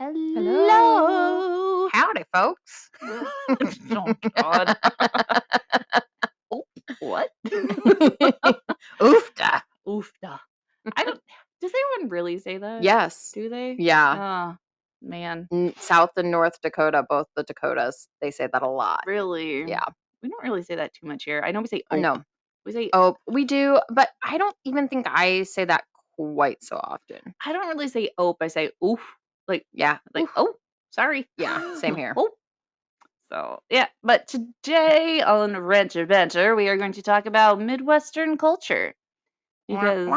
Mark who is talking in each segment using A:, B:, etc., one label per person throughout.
A: Hello.
B: Howdy, folks.
A: oh God. oh, what?
B: Oofda.
A: Oofda. I don't. Does anyone really say that?
B: Yes.
A: Do they?
B: Yeah.
A: Oh man,
B: mm, South and North Dakota, both the Dakotas, they say that a lot.
A: really?
B: Yeah.
A: We don't really say that too much here. I know we say ope.
B: No.
A: We say.
B: Oh, we do, but I don't even think I say that quite so often.
A: I don't really say ope. I say oof. Like
B: Yeah.
A: like
B: Oof.
A: oh, sorry.
B: Yeah, same here.
A: Oh. So yeah, but today on Ranter Banter, we are going to talk about Midwestern culture because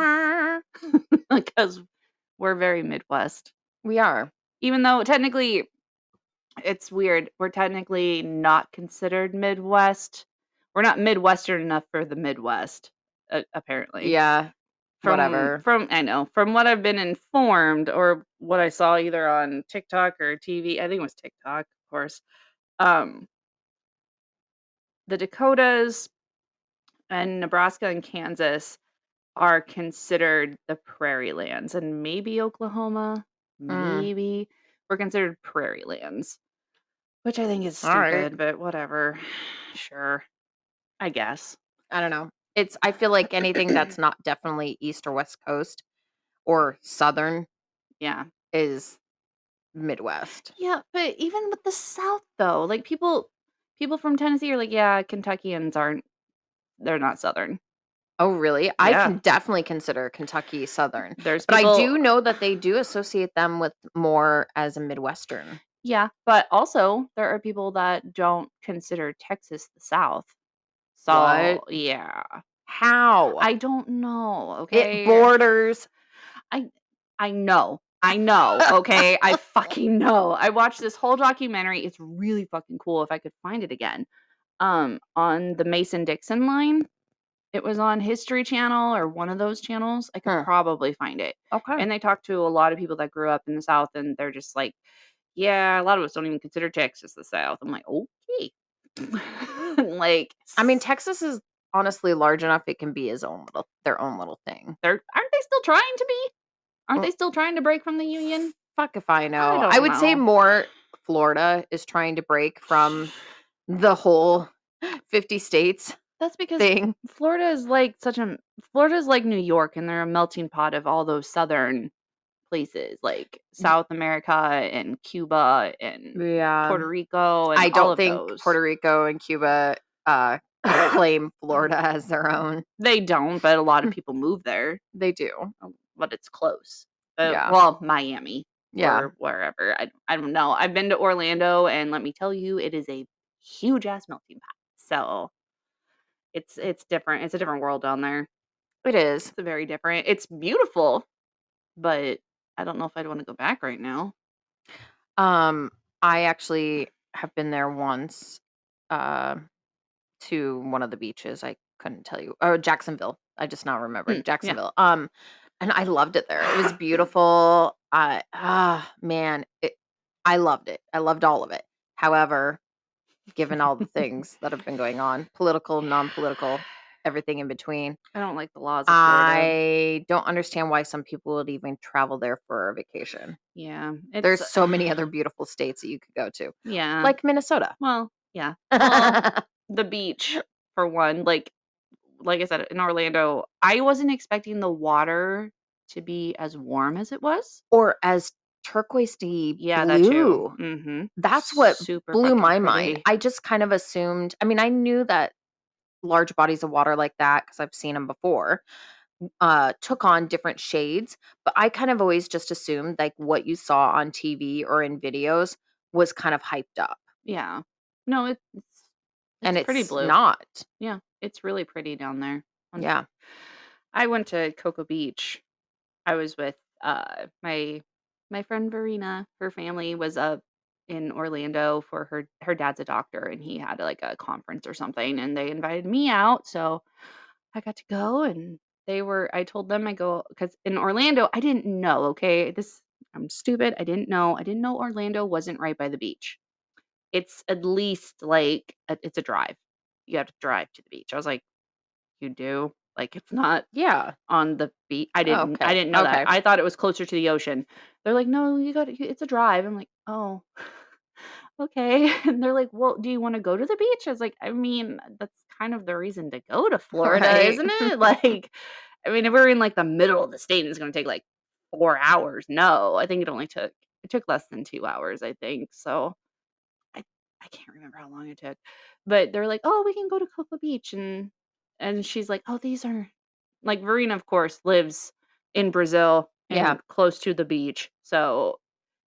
A: because we're very Midwest.
B: We are.
A: Even though technically, it's weird. We're technically not considered Midwest. We're not Midwestern enough for the Midwest, uh, apparently.
B: Yeah.
A: from,
B: whatever.
A: From I know from what I've been informed or what I saw either on TikTok or TV. I think it was TikTok, of course. Um, the Dakotas and Nebraska and Kansas are considered the prairie lands, and maybe Oklahoma,
B: Mm.
A: maybe we're considered prairie lands, which I think is
B: All right.
A: stupid, but whatever. Sure, I guess.
B: I don't know. It's I feel like anything that's not definitely east or west coast or southern
A: Yeah.
B: is Midwest.
A: Yeah, but even with the South though, like people people from Tennessee are like, yeah, Kentuckians aren't they're not southern.
B: Oh, really? I can definitely consider Kentucky southern.
A: There's
B: But
A: people,
B: I do know that they do associate them with more as a Midwestern.
A: Yeah, but also there are people that don't consider Texas the South. So
B: What?
A: yeah.
B: How?
A: I don't know, okay?
B: it borders.
A: I I know. I know, okay? I fucking know. I watched this whole documentary. It's really fucking cool if I could find it again. Um on the Mason Dixon line. It was on History Channel or one of those channels. I could
B: Huh.
A: probably find it.
B: Okay.
A: And they talked to a lot of people that grew up in the South and they're just like, yeah, a lot of us don't even consider Texas the South. I'm like, okay. like
B: I mean, Texas is honestly large enough; it can be his own little, their own little thing.
A: they're aren't they still trying to be? Aren't
B: Mm.
A: they still trying to break from the union?
B: Fuck if I know.
A: don't
B: I, would say
A: know.
B: more Florida is trying to break from the whole fifty states
A: That's because
B: thing.
A: Florida is like such a Florida is like New York, and they're a melting pot of all those southern places, like South America and Cuba and
B: Yeah,
A: Puerto Rico. And
B: I don't think
A: those.
B: Puerto Rico and Cuba uh, claim Florida as their own.
A: They don't, but a lot of people move there.
B: They do.
A: um, But it's close. Uh,
B: Yeah.
A: Well, Miami
B: Yeah.
A: or wherever. I I don't know. I've been to Orlando, and let me tell you, it is a huge ass melting pot. So it's it's different. It's a different world down there.
B: It is.
A: It's very different. It's beautiful, but I don't know if I'd want to go back right now.
B: Um, I actually have been there once uh, to one of the beaches. I couldn't tell you. Oh, Jacksonville. I just now remembered
A: Mm, yeah.
B: Jacksonville. Um, and I loved it there. It was beautiful. I ah man, it, I loved it. I loved all of it. However, given all the things that have been going on, political, non-political, everything in between,
A: I don't like the laws. Of Florida.
B: I don't understand why some people would even travel there for a vacation.
A: yeah,
B: There's so many other beautiful states that you could go to,
A: yeah.
B: like Minnesota.
A: well, yeah. Well, the beach for one like like i said in orlando i wasn't expecting the water to be as warm as it was
B: or as turquoisey
A: yeah
B: blue.
A: that too mm-hmm.
B: That's what
A: super
B: blew my
A: pretty.
B: mind. I just kind of assumed. I mean, I knew that large bodies of water like that because I've seen them before. Uh, took on different shades, but I kind of always just assumed like what you saw on TV or in videos was kind of hyped up,
A: yeah no it, it's
B: and
A: it's
B: it's
A: pretty blue
B: not.
A: yeah it's really pretty down there
B: Yeah.
A: i went to cocoa beach i was with uh my my friend verena her family was up in orlando for her her dad's a doctor and he had like a conference or something and they invited me out so i got to go and they were i told them i go because in orlando i didn't know okay this i'm stupid i didn't know i didn't know orlando wasn't right by the beach it's at least like a it's a drive. You have to drive to the beach. I was like, "You do? Like, it's not
B: Yeah.
A: on the beach?" I oh, didn't I
B: Okay,
A: didn't know
B: okay.
A: that. I thought it was closer to the ocean. They're like, "No, you gotta it's a drive." I'm like, "Oh, okay." And they're like, "Well, do you wanna go to the beach?" I was like, "I mean, that's kind of the reason to go to Florida,
B: Right.
A: isn't it?" Like, I mean, if we're in, like, the middle of the state and it's gonna take, like, 4 hours, no. I think it only took it took less than 2 hours, I think, so I I can't remember how long it took. But they're like, "Oh, we can go to Cocoa Beach," and and she's like, "Oh, these are" like, Verena, of course, lives in Brazil
B: Yeah.
A: close to the beach, so,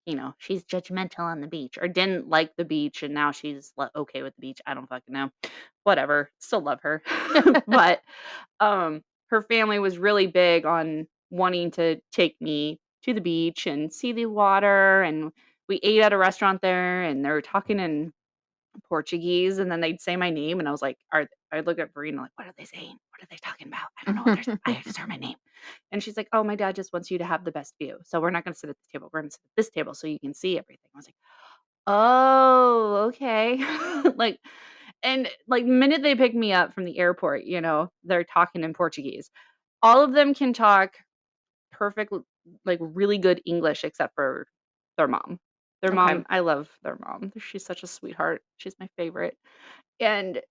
A: you know, she's judgmental on the beach or didn't like the beach, and now she's okay with the beach. I don't fucking know. Whatever, still love her. But, um, her family was really big on wanting to take me to the beach and see the water, and we ate at a restaurant there, and they were talking in Portuguese, and then they'd say my name, and I was like, are I'd look at Verena like, "What are they saying? What are they talking about? I don't know what they're I just heard my name." And she's like, "Oh, my dad just wants you to have the best view, so we're not gonna sit at this table, we're gonna sit at this table so you can see everything." I was like, "Oh, okay." Like and, like, minute they pick me up from the airport, you know, they're talking in Portuguese. All of them can talk perfect like, really good English except for their mom. Their
B: Okay.
A: mom I love their mom. She's such a sweetheart. She's my favorite. And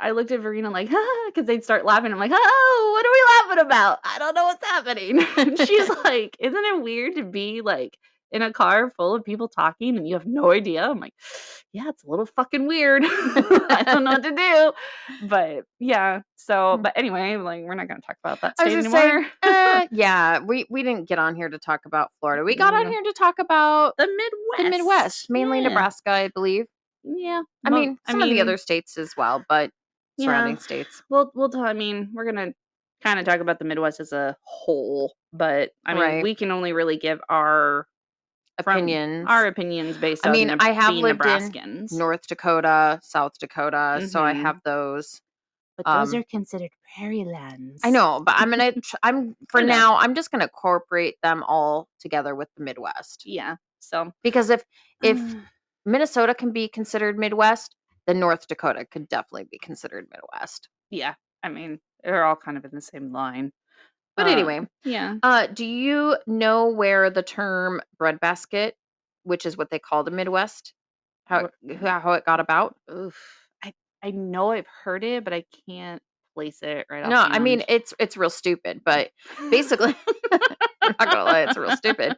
A: I looked at Verena like, because they'd start laughing. I'm like, "Oh, what are we laughing about? I don't know what's happening." And she's like, "Isn't it weird to be, like, in a car full of people talking and you have no idea?" I'm like, "Yeah, it's a little fucking weird. I don't know what to do." But, yeah, so but anyway, like, we're not gonna talk about that state
B: say,
A: anymore.
B: uh, yeah, we we didn't get on here to talk about Florida. We got on here to talk about
A: The Midwest.
B: the Midwest, mainly
A: Yeah.
B: Nebraska, I believe.
A: Yeah.
B: I
A: Mo
B: mean,
A: I
B: some of the other states as well, but
A: Yeah.
B: surrounding states.
A: We'll we'll ta I mean, we're gonna kinda talk about the Midwest as a whole, but, I mean,
B: Right.
A: we can only really give our
B: Opinions.
A: our opinions based
B: I mean,
A: Neb
B: I have
A: being
B: lived in North Dakota, South Dakota, so I
A: Mhm.
B: have those.
A: But those
B: um,
A: are considered prairie lands.
B: I know, but I'm gonna tr I'm for
A: I
B: now, I'm just gonna incorporate them all together with the Midwest.
A: Yeah, so
B: Because if if
A: Uh,
B: Minnesota can be considered Midwest, then North Dakota could definitely be considered Midwest.
A: yeah, I mean, they're all kind of in the same line.
B: But anyway,
A: Um, yeah.
B: uh, do you know where the term breadbasket, which is what they call the Midwest, how it, how it got about?
A: Oof. I I know I've heard it, but I can't place it right
B: No, I mean it's it's real stupid, but basically, I'm not gonna lie, it's real stupid.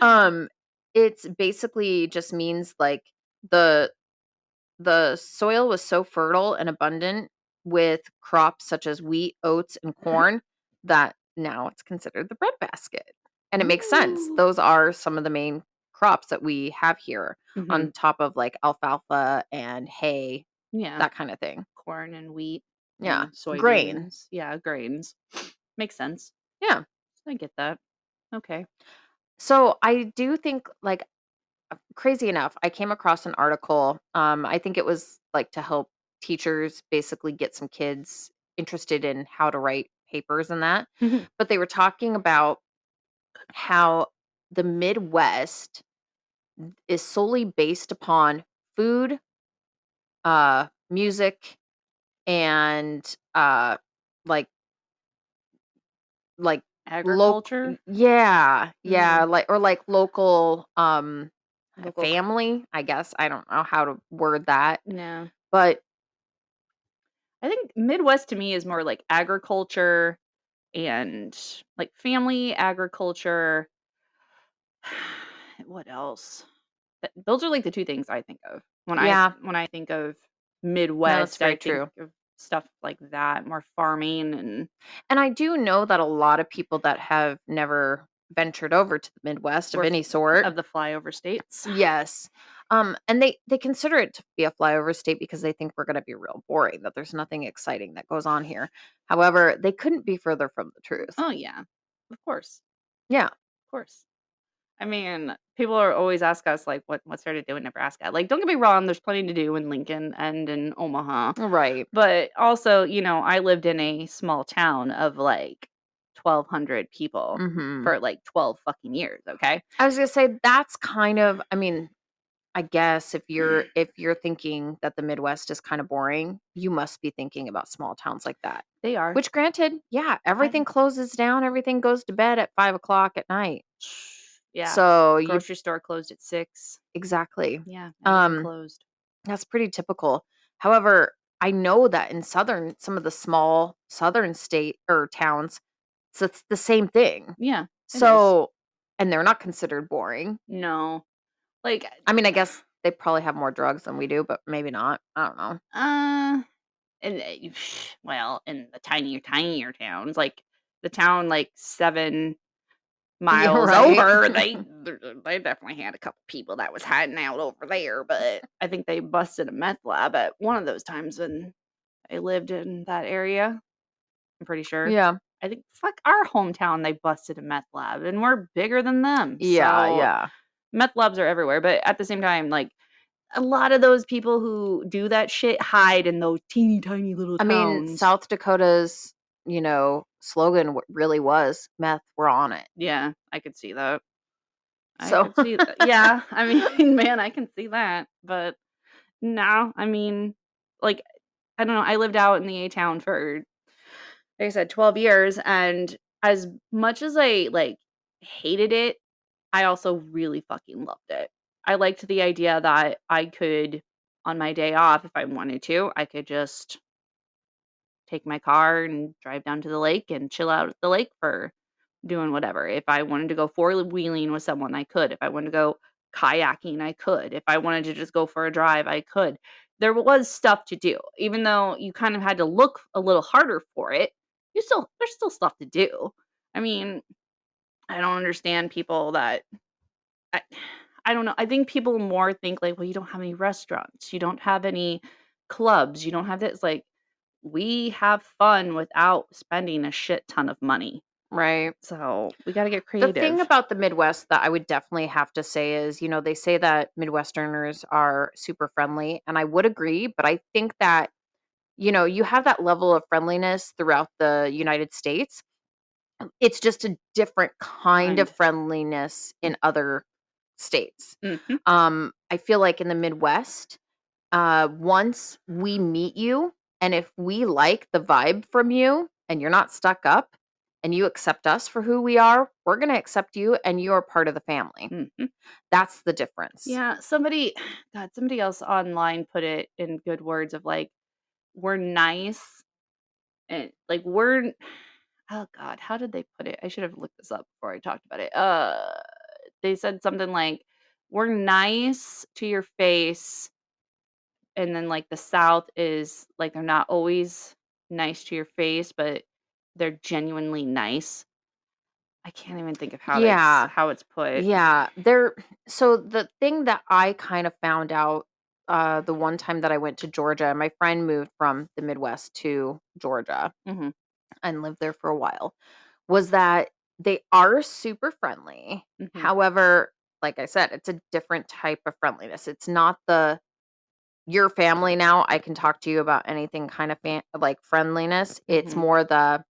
B: Um, it's basically just means like the the soil was so fertile and abundant with crops such as wheat, oats, and corn that now it's considered the breadbasket. And it makes sense. Those are some of the main crops that we have here
A: Mhm.
B: on top of like alfalfa and hay,
A: yeah,
B: that kind of thing.
A: corn and wheat.
B: Yeah.
A: soybeans.
B: Grain.
A: Yeah, grains. Makes sense.
B: Yeah.
A: I get that. Okay.
B: So I do think like uh, crazy enough, I came across an article. Um, I think it was like to help teachers basically get some kids interested in how to write papers and that. But they were talking about how the Midwest is solely based upon food, uh, music, and uh, like like
A: Agriculture.
B: Loc- yeah, yeah,
A: Mm.
B: like or like local um
A: Local-
B: family, I guess. I don't know how to word that,
A: No.
B: but
A: I think Midwest to me is more like agriculture and like family agriculture. what else? Th- Those are like the two things I think of when
B: Yeah.
A: I when I think of Midwest.
B: very
A: I think of stuff like that, more farming and
B: and I do know that a lot of people that have never ventured over to the Midwest of
A: Or
B: any sort.
A: of the flyover states.
B: yes. Um and they they consider it to be a flyover state because they think we're going to be real boring that there's nothing exciting that goes on here. However, they couldn't be further from the truth.
A: Oh yeah, of course.
B: Yeah.
A: Of course. I mean, people are always ask us like, what what's there to do in Nebraska? Like, don't get me wrong, there's plenty to do in Lincoln and in Omaha,
B: Right.
A: but also, you know, I lived in a small town of like 1,200 people
B: Mhm.
A: for like 12 fucking years. Okay.
B: I was going to say that's kind of I mean I guess if you're
A: Mm.
B: if you're thinking that the Midwest is kinda boring, you must be thinking about small towns like that.
A: They are.
B: Which granted, yeah, everything closes down, everything goes to bed at five o'clock at night.
A: Yeah.
B: So you
A: Grocery store closed at 6.
B: exactly.
A: Yeah,
B: Um,
A: closed.
B: that's pretty typical. However, I know that in southern some of the small southern state or towns, so it's the same thing.
A: Yeah, it is.
B: So and they're not considered boring.
A: No. Like,
B: I mean, I guess they probably have more drugs than we do, but maybe not. I don't know.
A: uh, and, uh, well, in the tinier, tinier towns, like the town like 7 miles
B: right.
A: over, they they definitely had a couple people that was hiding out over there, but I think they busted a meth lab at one of those times when I lived in that area. I'm pretty sure.
B: Yeah.
A: I think fuck our hometown, they busted a meth lab, and we're bigger than them.
B: Yeah,
A: so
B: yeah.
A: Meth labs are everywhere, but at the same time, like a lot of those people who do that shit hide in those teeny tiny little
B: I
A: towns.
B: mean, South Dakota's, you know, slogan really was meth, we're on it.
A: Yeah, I could see that. I
B: So-
A: could see that. Yeah, I mean, man, I can see that. But now, I mean, like, I don't know. I lived out in the A town for, like I said, 12 years. And as much as I like hated it, I also really fucking loved it. I liked the idea that I could, on my day off, if I wanted to, I could just take my car and drive down to the lake and chill out at the lake for doing whatever. If I wanted to go four wheeling with someone, I could. If I wanted to go kayaking, I could. If I wanted to just go for a drive, I could. There was stuff to do, even though you kind of had to look a little harder for it. You still there's still stuff to do. I mean, I don't understand people that I, I don't know. I think people more think like, well, you don't have any restaurants, you don't have any clubs, you don't have this. Like, we have fun without spending a shit ton of money.
B: Right.
A: So we got to get creative.
B: The thing about the Midwest that I would definitely have to say is, you know, they say that Midwesterners are super friendly, and I would agree, but I think that, you know, you have that level of friendliness throughout the United States. It's just a different kind of friendliness in other states.
A: Mhm.
B: Um, I feel like in the Midwest, uh, once we meet you, and if we like the vibe from you, and you're not stuck up, and you accept us for who we are, we're going to accept you, and you are part of the family.
A: Mhm.
B: That's the difference.
A: Yeah, somebody, God, somebody else online put it in good words of like, we're nice, and like we're. Oh God, how did they put it? I should have looked this up before I talked about it. Uh, they said something like, "We're nice to your face," and then like the South is like they're not always nice to your face, but they're genuinely nice. I can't even think of how
B: Yeah.
A: it's how it's put.
B: Yeah, there so the thing that I kind of found out uh the one time that I went to Georgia, my friend moved from the Midwest to Georgia
A: Mhm.
B: And lived there for a while, was that they are super friendly.
A: Mhm.
B: However, like I said, it's a different type of friendliness. It's not the your family now, I can talk to you about anything kind of fan, like friendliness. It's
A: Mhm.
B: more the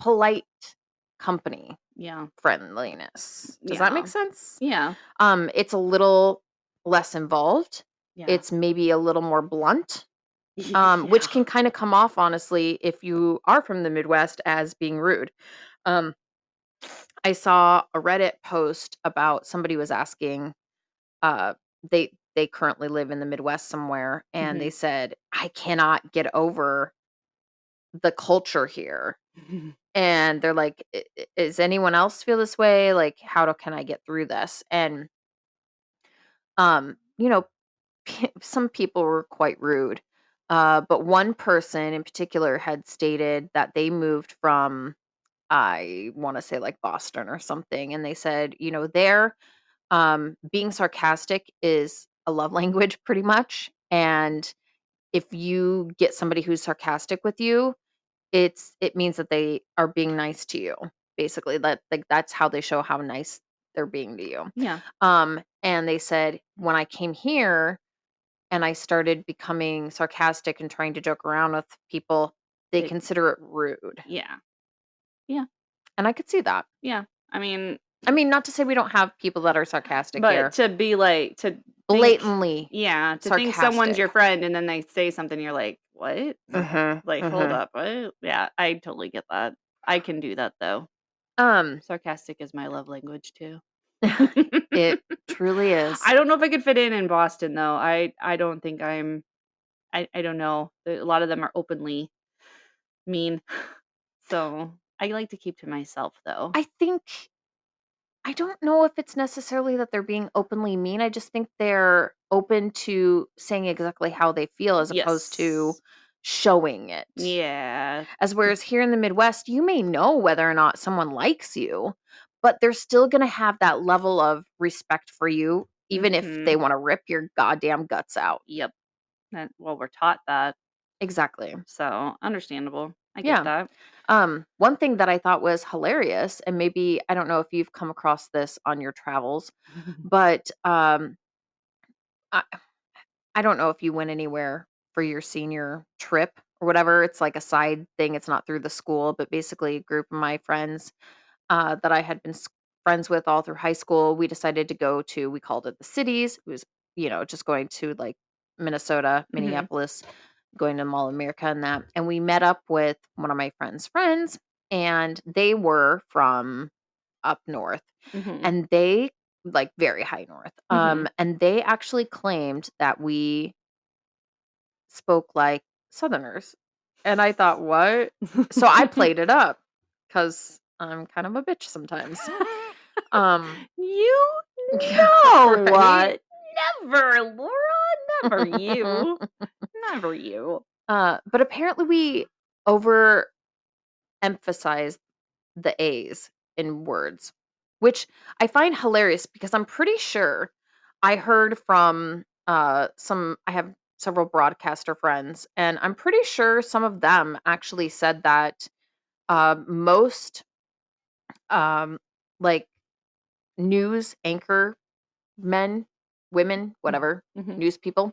B: polite company
A: Yeah.
B: friendliness. Does that make sense?
A: Yeah.
B: Um, it's a little less involved.
A: Yeah.
B: It's maybe a little more blunt, um, which can kind of come off, honestly, if you are from the Midwest, as being rude. Um, I saw a Reddit post about somebody was asking, uh, they they currently live in the Midwest somewhere, and they said, "I cannot get over the culture here." and they're like "I- i- is anyone else feel this way? Like how do, can i get through this? And um you know p- some people were quite rude uh but one person in particular had stated that they moved from i want to say like boston or something and they said you know there um being sarcastic is a love language pretty much and if you get somebody who's sarcastic with you it's it means that they are being nice to you, basically, that like, that's how they show how nice they're being to you.
A: yeah.
B: Um, and they said, "When I came here and I started becoming sarcastic and trying to joke around with people, they
A: They-
B: consider it rude."
A: Yeah. Yeah.
B: And I could see that.
A: Yeah. I mean,
B: I mean, not to say we don't have people that are sarcastic
A: but
B: here.
A: to be like to think
B: Blatantly.
A: yeah, to think someone's your
B: sarcastic.
A: friend and then they say something, you're like, "What?"
B: Mhm,
A: Like, hold
B: mhm.
A: up, what? Yeah, I totally get that. I can do that though.
B: Um,
A: Sarcastic is my love language too.
B: It truly is.
A: I don't know if I could fit in in Boston though. I I don't think I'm. I I don't know. A lot of them are openly mean, so I like to keep to myself though.
B: I think I don't know if it's necessarily that they're being openly mean. I just think they're open to saying exactly how they feel as opposed to showing it.
A: Yeah.
B: As whereas here in the Midwest, you may know whether or not someone likes you, but they're still going to have that level of respect for you, even if they
A: Mhm.
B: want to rip your goddamn guts out.
A: Yep. That, well, we're taught that,
B: Exactly.
A: so understandable. I get
B: Yeah.
A: that.
B: Um, one thing that I thought was hilarious, and maybe I don't know if you've come across this on your travels, but um, I, I don't know if you went anywhere for your senior trip or whatever. It's like a side thing. It's not through the school, but basically, a group of my friends uh, that I had been s- friends with all through high school, we decided to go to. We called it the cities. It was you know just going to like Minnesota,
A: Mhm.
B: Minneapolis, going to Mall of America and that. And we met up with one of my friend's friends, and they were from up north
A: Mhm.
B: and they like very high north um and they actually claimed that we spoke like southerners and i thought what so i played it up because i'm kind of a bitch sometimes um
A: You know
B: right?
A: what? Never, Laura. Never you. Never you.
B: uh but apparently we over emphasized the a's in words which i find hilarious because i'm pretty sure i heard from uh some i have several broadcaster friends and i'm pretty sure some of them actually said that uh, most um like news anchor men women whatever
A: Mhm.
B: news people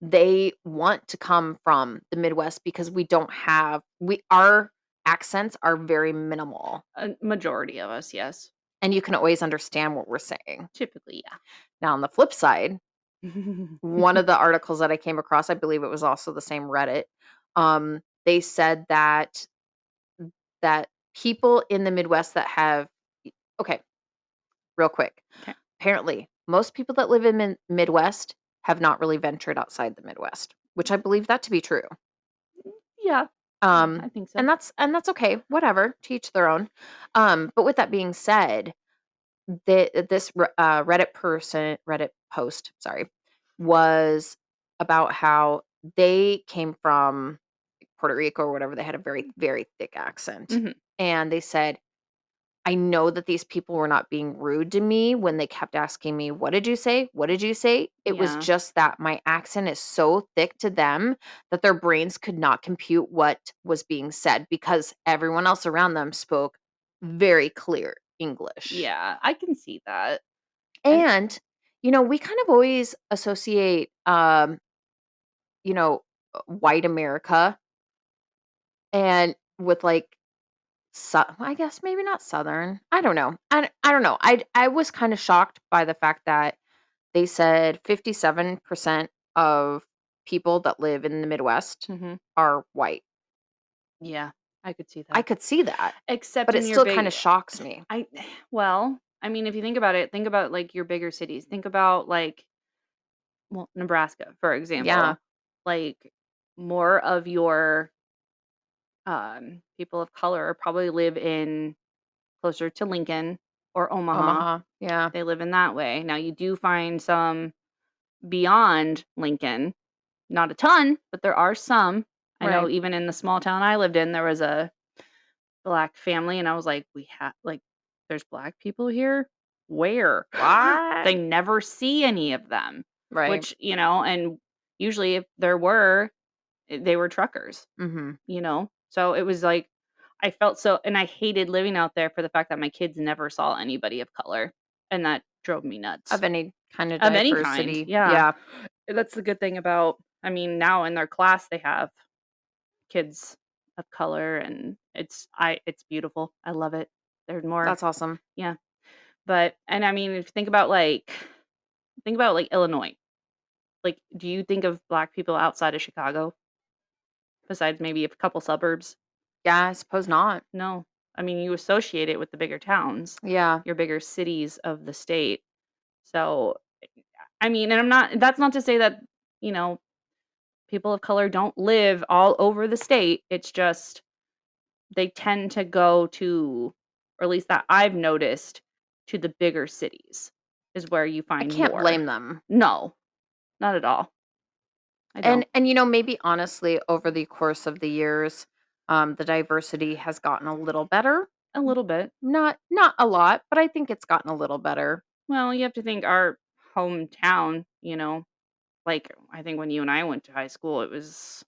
B: they want to come from the midwest because we don't have we our accents are very minimal
A: A majority of us, yes.
B: and you can always understand what we're saying
A: Typically, yeah.
B: now on the flip side one of the articles that i came across i believe it was also the same reddit um they said that that people in the midwest that have okay real quick
A: Okay.
B: apparently most people that live in Min- midwest have not really ventured outside the midwest which i believe that to be true
A: yeah,
B: um
A: I think so.
B: and that's and that's okay whatever to each their own um but with that being said the, this uh, reddit person reddit post sorry was about how they came from puerto rico or whatever they had a very very thick accent
A: Mhm.
B: And they said i know that these people were not being rude to me when they kept asking me what did you say what did you say it was
A: Yeah.
B: just that my accent is so thick to them that their brains could not compute what was being said because everyone else around them spoke very clear english
A: yeah, I can see that. And-
B: and you know we kind of always associate um you know white america and with like i guess maybe not southern i don't know i, I don't know i i was kind of shocked by the fact that they said 57% of people that live in the midwest
A: Mhm.
B: are white
A: Yeah, I could see that.
B: i could see that
A: Except
B: but it
A: in your
B: still
A: big,
B: kind of shocks me
A: I well, I mean, if you think about it, think about like your bigger cities. Think about like well, Nebraska, for example. Like more of your um people of color probably live in closer to Lincoln or Omaha.
B: omaha yeah
A: They live in that way. Now you do find some beyond Lincoln, not a ton, but there are some. I know even in the small town I lived in, there was a black family, and I was like, we have like, there's black people here. Where?
B: What?
A: they never see any of them.
B: right
A: Which you know, and usually if there were, eh, they were truckers.
B: mm-hmm.
A: You know, so it was like I felt so, and I hated living out there for the fact that my kids never saw anybody of color, and that drove me nuts.
B: of any kind of
A: Of any
B: diversity
A: kind, yeah.
B: yeah
A: That's the good thing about. I mean, now in their class they have kids of color, and it's I it's beautiful. I love it. There's more.
B: that's awesome Yeah.
A: But and I mean, if you think about, like think about, like, Illinois. Like, do you think of black people outside of Chicago? Besides maybe a couple suburbs?
B: Yeah, I suppose not.
A: No. I mean, you associate it with the bigger towns,
B: Yeah.
A: your bigger cities of the state. So, I mean, and I'm not that's not to say that, you know, people of color don't live all over the state. It's just they tend to go to or at least that I've noticed, to the bigger cities is where you
B: I
A: find
B: can't
A: more.
B: blame them.
A: No. Not at all. I
B: And
A: don't.
B: and, you know, maybe honestly, over the course of the years, um, the diversity has gotten a little better.
A: A little bit.
B: Not not a lot, but I think it's gotten a little better.
A: Well, you have to think our hometown, you know, like, I think when you and I went to high school, it was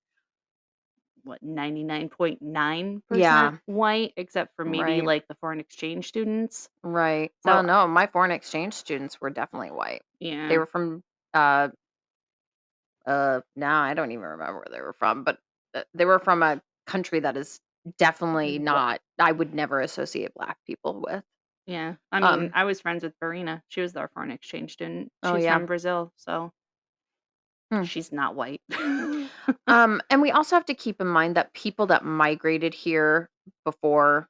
A: what, 99.9%
B: Yeah.
A: white, except for maybe,
B: Right.
A: like, the foreign exchange students.
B: Right.
A: So
B: Well, no, my foreign exchange students were definitely white. Yeah. They
A: Yeah.
B: were from, uh uh, now I don't even remember where they were from, but, uh, they were from a country that is definitely not I would never associate black people with.
A: Yeah. I mean,
B: Um
A: I was friends with Verena. She was our foreign exchange student.
B: Oh,
A: She's
B: yeah.
A: from Brazil, so
B: Hmm.
A: she's not white.
B: Um, and we also have to keep in mind that people that migrated here before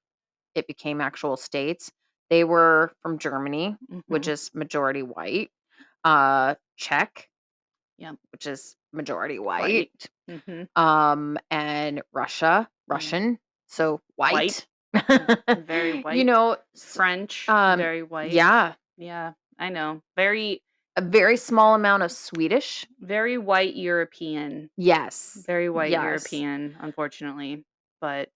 B: it became actual states, they were from Germany, which
A: Mhm.
B: is majority white, uh, Czech,
A: Yep.
B: which is majority white,
A: White. Mhm.
B: um, and Russia,
A: Yeah.
B: Russian, so white.
A: Very white. Mm,
B: You know,
A: French,
B: um,
A: very white.
B: yeah,
A: Yeah, I know. Very
B: a very small amount of Swedish.
A: very white European.
B: Yes.
A: Very white
B: Yes.
A: European, unfortunately. But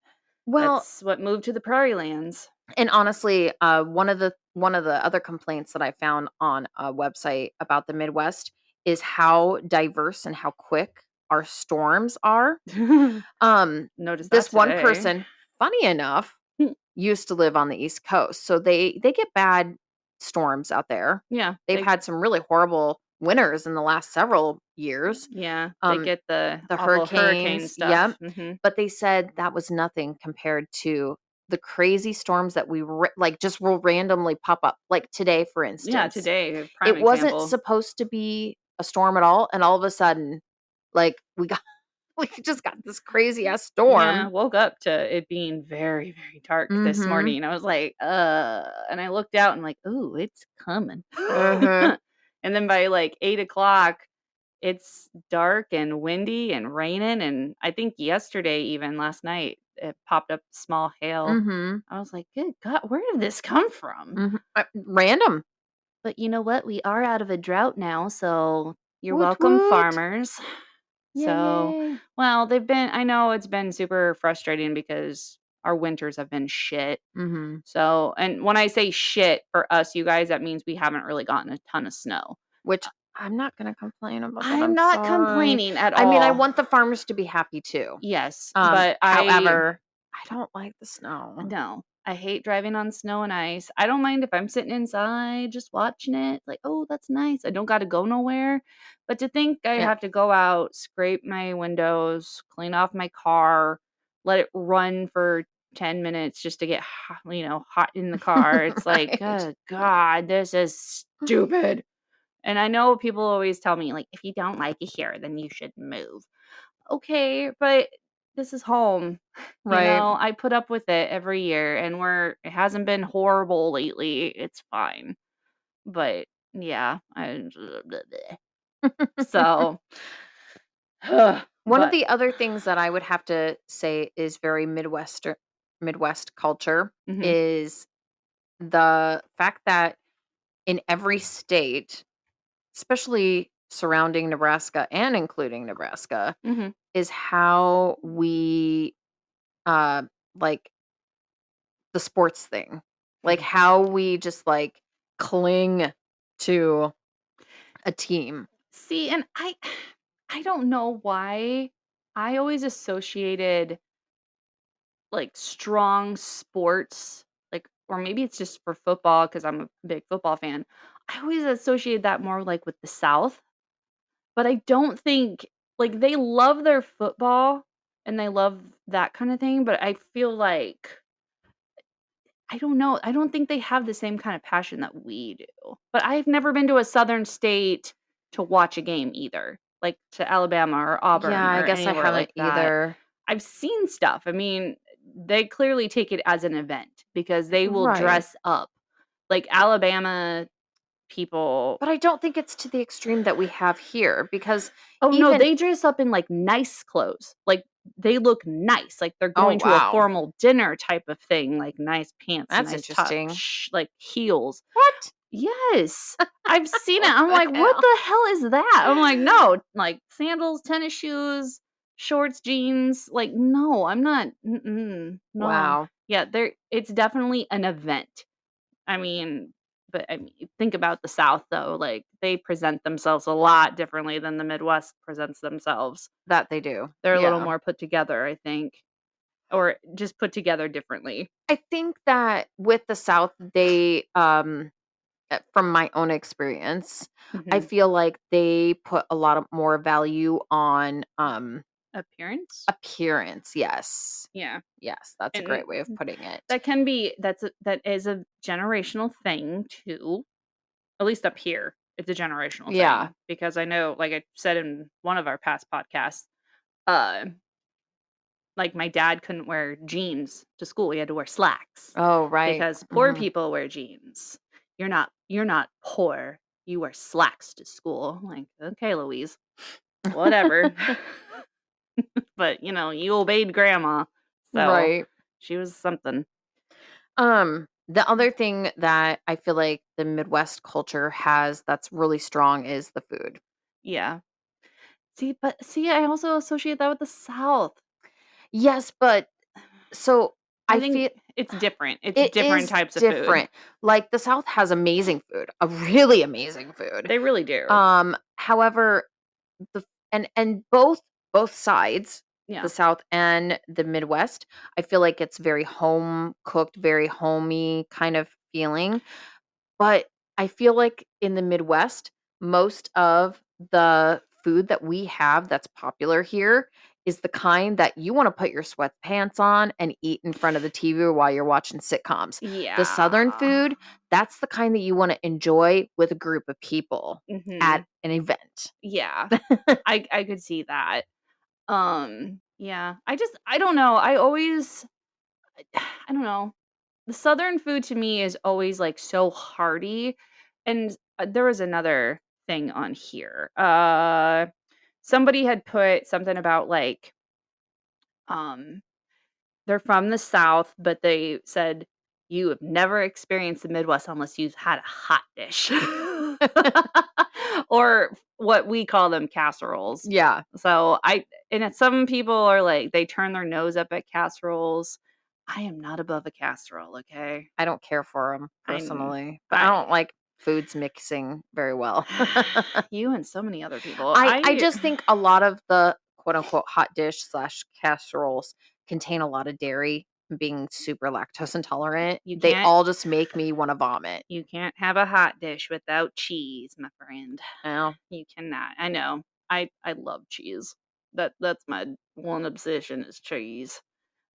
B: Well
A: that's what moved to the prairie lands.
B: And honestly, uh, one of the one of the other complaints that I found on a website about the Midwest is how diverse and how quick our storms are. Um,
A: Noticed
B: this one
A: today.
B: person, funny enough, used to live on the East Coast, so they they get bad storms out there.
A: Yeah,
B: They've
A: they
B: had some really horrible winters in the last several years,
A: yeah, they
B: um,
A: get the
B: the
A: awful hurricane
B: hurricanes,
A: stuff.
B: yep.
A: Mhm.
B: but they said that was nothing compared to the crazy storms that we ra- like just will randomly pop up. Like today, for instance,
A: Yeah, today,
B: it wasn't supposed to be a storm at all, and all of a sudden, like we got we just got this crazy ass storm.
A: Yeah, woke up to it being very, very dark this
B: Mhm.
A: morning. I was like, uh, and I looked out and like, ooh, it's coming.
B: Mhm.
A: and then by like eight o'clock, it's dark and windy and raining. And I think yesterday, even last night, it popped up small hail.
B: hmm
A: I was like, good God, where did this come from?
B: hmm random.
A: But you know what? We are out of a drought now, so you're
B: Woot
A: welcome,
B: woot.
A: farmers. So,
B: Yay.
A: well, they've been, I know it's been super frustrating because our winters have been shit.
B: Mhm.
A: So, and when I say shit for us, you guys, that means we haven't really gotten a ton of snow.
B: which I'm not gonna complain about. That.
A: I'm,
B: I'm
A: not
B: sorry.
A: complaining at all.
B: I mean, I want the farmers to be happy too.
A: yes,
B: Um,
A: but I,
B: however, I don't like the snow.
A: no, I hate driving on snow and ice. I don't mind if I'm sitting inside just watching it. Like, oh, that's nice. I don't got to go nowhere. But to think I
B: Yeah.
A: have to go out, scrape my windows, clean off my car, let it run for 10 minutes just to get you know, hot in the car. It's like, oh, God, this is stupid. And I know people always tell me, like, if you don't like it here, then you should move. Okay, but this is home. You
B: Right.
A: know, I put up with it every year and we're it hasn't been horrible lately. It's fine. But yeah, I so
B: One of the other things that I would have to say is very Midwest Midwest culture
A: Mhm.
B: is the fact that in every state, especially surrounding Nebraska and including Nebraska,
A: Mhm.
B: is how we uh like the sports thing. Like
A: Mhm.
B: how we just like cling to a team.
A: See, and I I don't know why I always associated like strong sports like or maybe it's just for football because I'm a big football fan. I always associated that more like with the South. But I don't think like they love their football and they love that kind of thing, but I feel like I don't know. I don't think they have the same kind of passion that we do. But I've never been to a southern state to watch a game either, like to Alabama or Auburn.
B: Yeah,
A: Auburn
B: I
A: or
B: guess I haven't
A: like
B: either.
A: I've seen stuff. I mean, they clearly take it as an event because they will
B: Right.
A: dress up. Like Alabama people
B: But I don't think it's to the extreme that we have here because
A: Oh, no, they dress up in, like, nice clothes. Like, they look nice, like they're
B: Oh,
A: going to a formal dinner type of thing, like nice pants,
B: That's
A: nice
B: interesting.
A: touch, like heels.
B: What?
A: Yes. I've seen it. I'm like, "What the hell is that?" I'm like, "No." Like, sandals, tennis shoes, shorts, jeans. Like, no, I'm not no.
B: Wow.
A: Yeah, there it's definitely an event. I mean, but I mean, think about the South though, like, they present themselves a lot differently than the Midwest presents themselves.
B: That they do.
A: They're a little more put together, I think, or just put together differently.
B: I think that with the South, they, um, uh, from my own experience, I
A: Mhm.
B: feel like they put a lot of more value on, um,
A: Appearance?
B: appearance. Yes.
A: Yeah.
B: Yes, that's a great way of putting it.
A: that can be that's a that is a generational thing too. At least up here, it's a generational
B: Yeah.
A: because I know, like I said in one of our past podcasts, uh, like my dad couldn't wear jeans to school. He had to wear slacks
B: Oh, right.
A: because poor
B: Mhm.
A: people wear jeans. You're not you're not poor. You wear slacks to school. I'm like, okay, Louise. Whatever. but you know, you obeyed grandma. So
B: Right.
A: she was something.
B: Um, the other thing that I feel like the Midwest culture has that's really strong is the food.
A: Yeah. See, but see, I also associate that with the South.
B: Yes, but so
A: I
B: I
A: think
B: feel
A: it's different. It's
B: it
A: different types of food.
B: different. Like the South has amazing food, a really amazing food.
A: They really do.
B: Um, however, the and and both both sides,
A: yeah.
B: the South and the Midwest, I feel like it's very home cooked, very homey kind of feeling. But I feel like in the Midwest, most of the food that we have that's popular here is the kind that you want to put your sweatpants on and eat in front of the TV while you're watching sitcoms.
A: yeah.
B: The Southern food, that's the kind that you want to enjoy with a group of people
A: Mhm.
B: at an event.
A: Yeah. I I could see that. Um yeah. I just I don't know. I always I don't know. The southern food to me is always like so hearty and uh, there was another thing on here. Uh somebody had put something about like um they're from the south but they said you have never experienced the midwest unless you've had a hot dish or what we call them casseroles
B: Yeah.
A: so i and some people are like they turn their nose up at casseroles i am not above a casserole okay
B: I don't care for them
A: I
B: personally, but I,
A: I-
B: don't like foods mixing very well.
A: you and so many other people
B: I, I just think a lot of the quote unquote hot dish slash casseroles contain a lot of dairy. Being super lactose intolerant,
A: You
B: they all just make me want to vomit.
A: you can't have a hot dish without cheese my friend
B: Well,
A: You cannot. I know. I I love cheese. That that's my one obsession is cheese.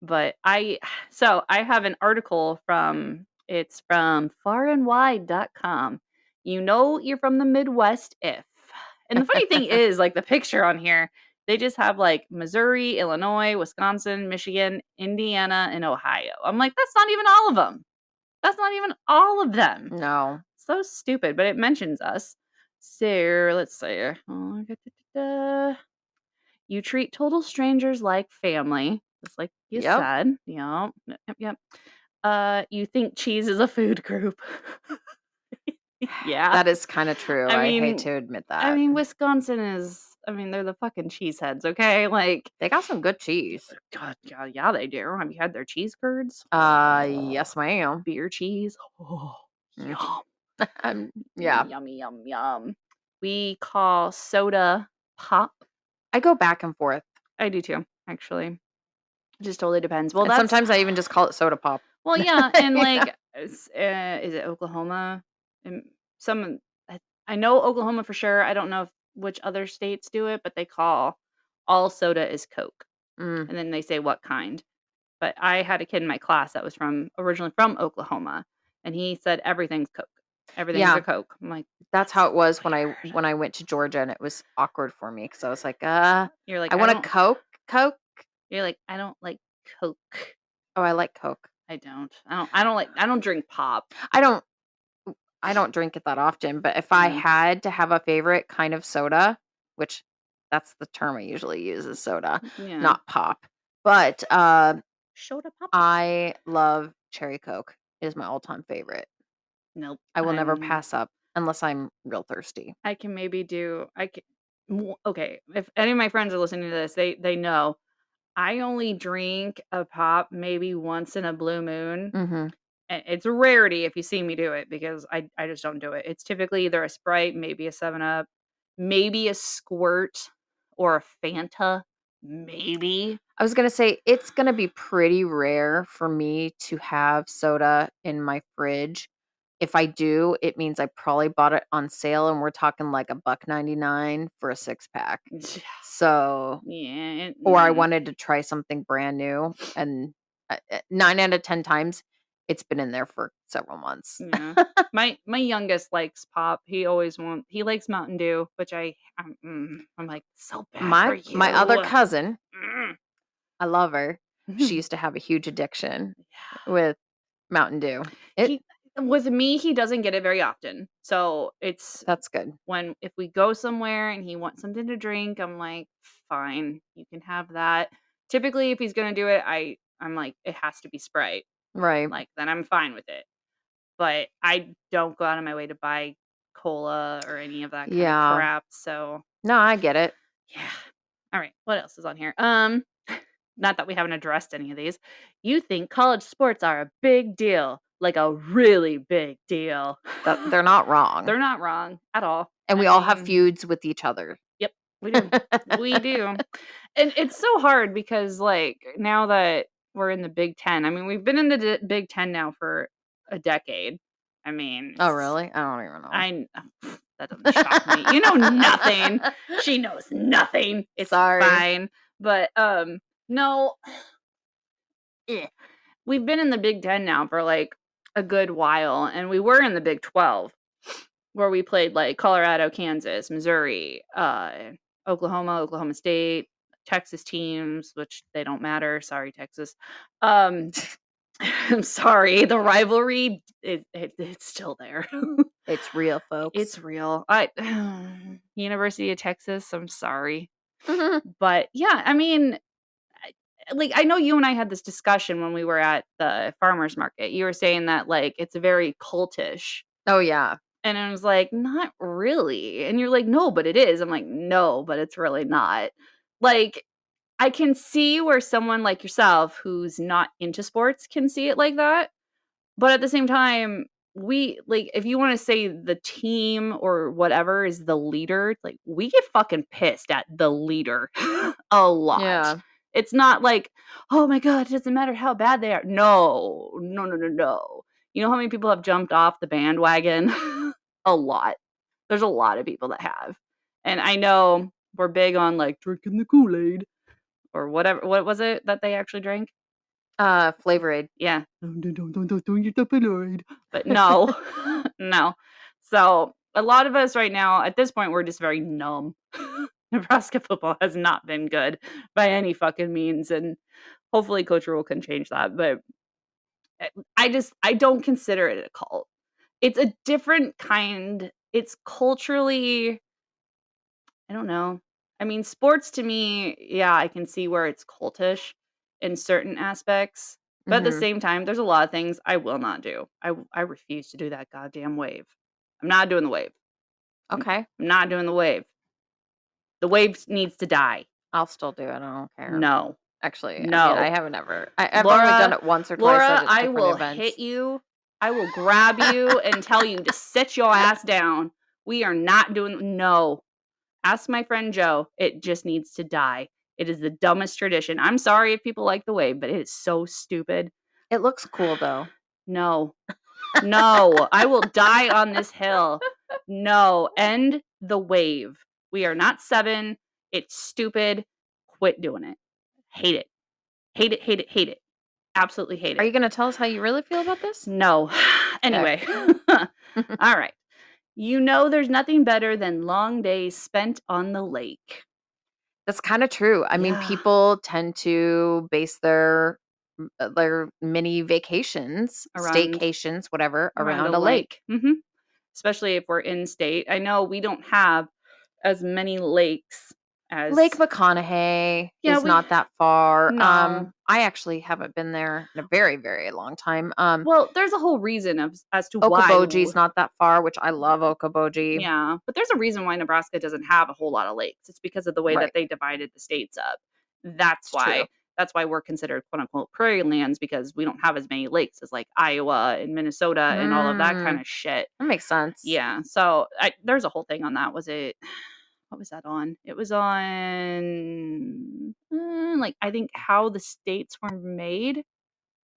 A: But I so I have an article from it's from farandwide.com. You know you're from the Midwest if. And the funny thing is like the picture on here, they just have like Missouri, Illinois, Wisconsin, Michigan, Indiana, and Ohio. I'm like that's not even all of them. That's not even all of them
B: no.
A: so stupid, but it mentions us. So let's see. da, da, da, da. You treat total strangers like family, just like you
B: Yep.
A: said. Yep. Yep. Yep. Uh, you think cheese is a food group? yeah.
B: That is kind of true.
A: I
B: I,
A: mean-
B: hate to admit that.
A: I mean, Wisconsin is. I mean, they're the fucking cheeseheads. Okay, like.
B: they got some good cheese.
A: God, yeah, yeah, they do. Have you had their cheese curds?
B: Uh, yes, ma'am.
A: Beer cheese. Oh,
B: Mm.
A: yum.
B: Um, yeah,
A: Yummy, yum, yum. We call soda pop.
B: I go back and forth.
A: I do too, actually. It just totally depends. Well, that's
B: sometimes I even just call it soda pop.
A: well, yeah, and
B: Yeah.
A: like, is, uh, is it Oklahoma? And some, I know Oklahoma for sure. I don't know if, which other states do it, but they call all soda is Coke,
B: Mm,
A: and then they say what kind. but I had a kid in my class that was from originally from Oklahoma, and he said everything's Coke. Everything's
B: Yeah.
A: a Coke. I'm like,
B: That's how it was when I when I went to Georgia, and it was awkward for me because I was like, uh,
A: you're like,
B: I want a Coke, Coke.
A: You're like, I don't like Coke.
B: Oh, I like Coke.
A: I don't. I don't. I don't like. I don't drink pop.
B: I don't I don't drink it that often, but if I
A: Mm.
B: had to have a favorite kind of soda, which that's the term I usually use is soda,
A: Yeah.
B: not pop. But uh
A: soda pop.
B: I love cherry coke. It is my all-time favorite.
A: nope.
B: I will never
A: I'm-
B: pass up unless I'm real thirsty.
A: I can maybe do. I can. Okay, if any of my friends are listening to this, they they know. I only drink a pop maybe once in a blue moon.
B: Mhm.
A: It's a rarity if you see me do it because I I just don't do it. It's typically either a Sprite, maybe a 7 Up, maybe a Squirt or a Fanta, maybe.
B: I was going to say it's going to be pretty rare for me to have soda in my fridge. If I do, it means I probably bought it on sale and we're talking like a buck 99 for a six pack. So,
A: Yeah. it-
B: or I
A: mm,
B: wanted to try something brand new and uh, uh, 9 out of 10 times it's been in there for several months.
A: Yeah. my my youngest likes pop. He always want he likes Mountain Dew, which I I'm, mm, I'm like so bad
B: My my other cousin,
A: Mm.
B: I love her. She used to have a huge addiction with Mountain Dew. It,
A: He- with me, he doesn't get it very often. So it's
B: that's good.
A: when if we go somewhere and he wants something to drink, I'm like, fine, you can have that. Typically, if he's gonna do it, I I'm like, it has to be Sprite.
B: Right.
A: Like then I'm fine with it. But I don't go out of my way to buy cola or any of that kind
B: Yeah.
A: of crap. So
B: No, I get it.
A: yeah. All right. What else is on here? Um, not that we haven't addressed any of these. You think college sports are a big deal, like a really big deal.
B: They're not wrong.
A: They're not wrong at all.
B: and we
A: I
B: all have feuds with each other.
A: Yep, we do. we do. And it's so hard because, like, now that we're in the Big Ten, I mean, we've been in the D- Big Ten now for a decade. I mean,
B: Oh, really? I don't even know.
A: I that doesn't shock me. You know nothing. She knows nothing. It's
B: Sorry.
A: fine. But um, no, Eh. we've been in the Big Ten now for like a good while, and we were in the Big Twelve, where we played like Colorado, Kansas, Missouri, uh, Oklahoma, Oklahoma State, Texas teams, which they don't matter. Sorry, Texas. Um, I'm sorry. The rivalry, it, it, it's still there.
B: It's real, folks.
A: It's real. I University of Texas, I'm sorry.
B: Mhm.
A: But yeah, I mean like I know you and I had this discussion when we were at the farmers market. You were saying that like it's very cultish.
B: oh, yeah.
A: And I was like, not really. And you're like, no, but it is. I'm like, no, but it's really not. Like, I can see where someone like yourself who's not into sports can see it like that. But at the same time, we like if you want to say the team or whatever is the leader, like we get fucking pissed at the leader a lot.
B: Yeah.
A: It's not like, oh my god, it doesn't matter how bad they are. No, no, no, no, no. You know how many people have jumped off the bandwagon? a lot. There's a lot of people that have. And I know we're big on like drinking the Kool-Aid or whatever. What was it that they actually drank?
B: Uh, Flavor Aid.
A: Yeah. Don't, don't, don't, don't, don't get the. But no, no. So a lot of us right now, at this point, we're just very numb. Nebraska football has not been good by any fucking means. And hopefully Coach Rhule can change that. But I- I just, I don't consider it a cult. It's a different kind. It's culturally, I don't know. I mean, sports to me, yeah, I can see where it's cultish in certain aspects. But at the
B: Mhm.
A: same time, there's a lot of things I will not do. I I refuse to do that goddamn wave. I'm not doing the wave.
B: Okay.
A: I'm not doing the wave. The wave needs to die.
B: I'll still do it. I don't care.
A: No.
B: Actually, I mean,
A: No.
B: I haven't ever. I, I've only done it once or twice.
A: Laura, I will
B: events.
A: hit you. I will grab you and tell you to sit your ass down. We are not doing no. Ask my friend Joe. It just needs to die. It is the dumbest tradition. I'm sorry if people like the wave, but it is so stupid.
B: It looks cool though.
A: No. No. I will die on this hill. No. End the wave. We are not seven. It's stupid. Quit doing it. Hate it. Hate it, hate it, hate it. Absolutely hate it.
B: Are you gonna tell us how you really feel about this?
A: No. Anyway. All right. You know there's nothing better than long days spent on the lake.
B: That's kinda true. I mean,
A: Yeah.
B: people tend to base their uh, their mini vacations,
A: Around
B: staycations, whatever, around, a lake.
A: Mhm. Especially if we're in state. I know we don't have as many lakes as
B: Lake McConaughy
A: Yeah,
B: is
A: we
B: not that far.
A: No.
B: Um, I actually haven't been there in a very, very long time. Um,
A: Well, there's a whole reason of as to why
B: Okoboji's not that far, which I love Okoboji.
A: Yeah, but there's a reason why Nebraska doesn't have a whole lot of lakes. It's because of the way
B: Right.
A: that they divided the states up. That's
B: It's
A: why.
B: true.
A: That's why we're considered quote unquote prairie lands because we don't have as many lakes as like Iowa and Minnesota and all of that
B: Mm.
A: kind of shit.
B: That makes sense.
A: Yeah. So I, there's a whole thing on that. Was it? What was that on? It was on uh, like I think how the states were made.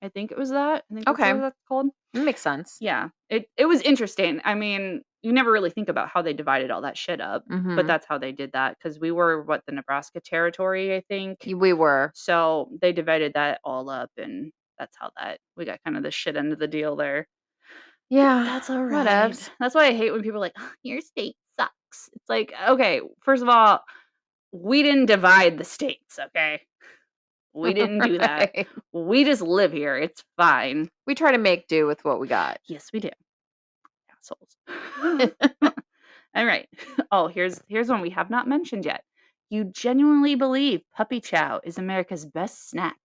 A: I think it was that. I think that's
B: Okay.
A: what that's called.
B: That makes sense.
A: Yeah. It it was interesting. I mean, you never really think about how they divided all that shit up, but
B: Mhm.
A: that's how they did that because we were what the Nebraska territory, I think.
B: We were.
A: So they divided that all up, and that's how that we got kind of the shit end of the deal there.
B: Yeah.
A: That's all right.
B: Whatevs.
A: That's why I hate when people are like, "Ugh, your state It's like, okay, first of all, we didn't divide the states, okay? We didn't do that. We just live here. It's fine.
B: We try to make do with what we got.
A: Yes, we do. Assholes. all right. Oh, here's here's one we have not mentioned yet. You genuinely believe puppy chow is America's best snack.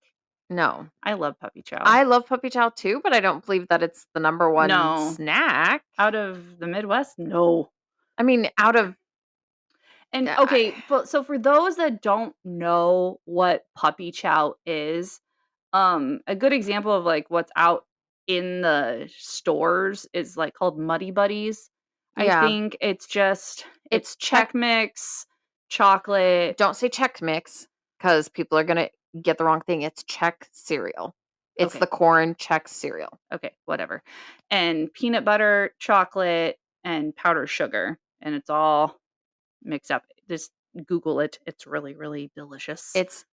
B: No.
A: I love puppy chow.
B: I love puppy chow too, but I don't believe that it's the number one
A: No.
B: snack.
A: out of the Midwest, no.
B: I mean, out of
A: And okay, but so for those that don't know what puppy chow is, um, a good example of like what's out in the stores is like called Muddy Buddies. I
B: Yeah.
A: think it's just
B: It's
A: it's Chex Mix, chocolate.
B: don't say Chex Mix because people are gonna get the wrong thing. It's Chex cereal. It's
A: Okay.
B: the corn Chex cereal.
A: Okay, whatever. And peanut butter, chocolate, and powdered sugar, and it's all mixed up. Just Google it. It's really, really delicious.
B: It's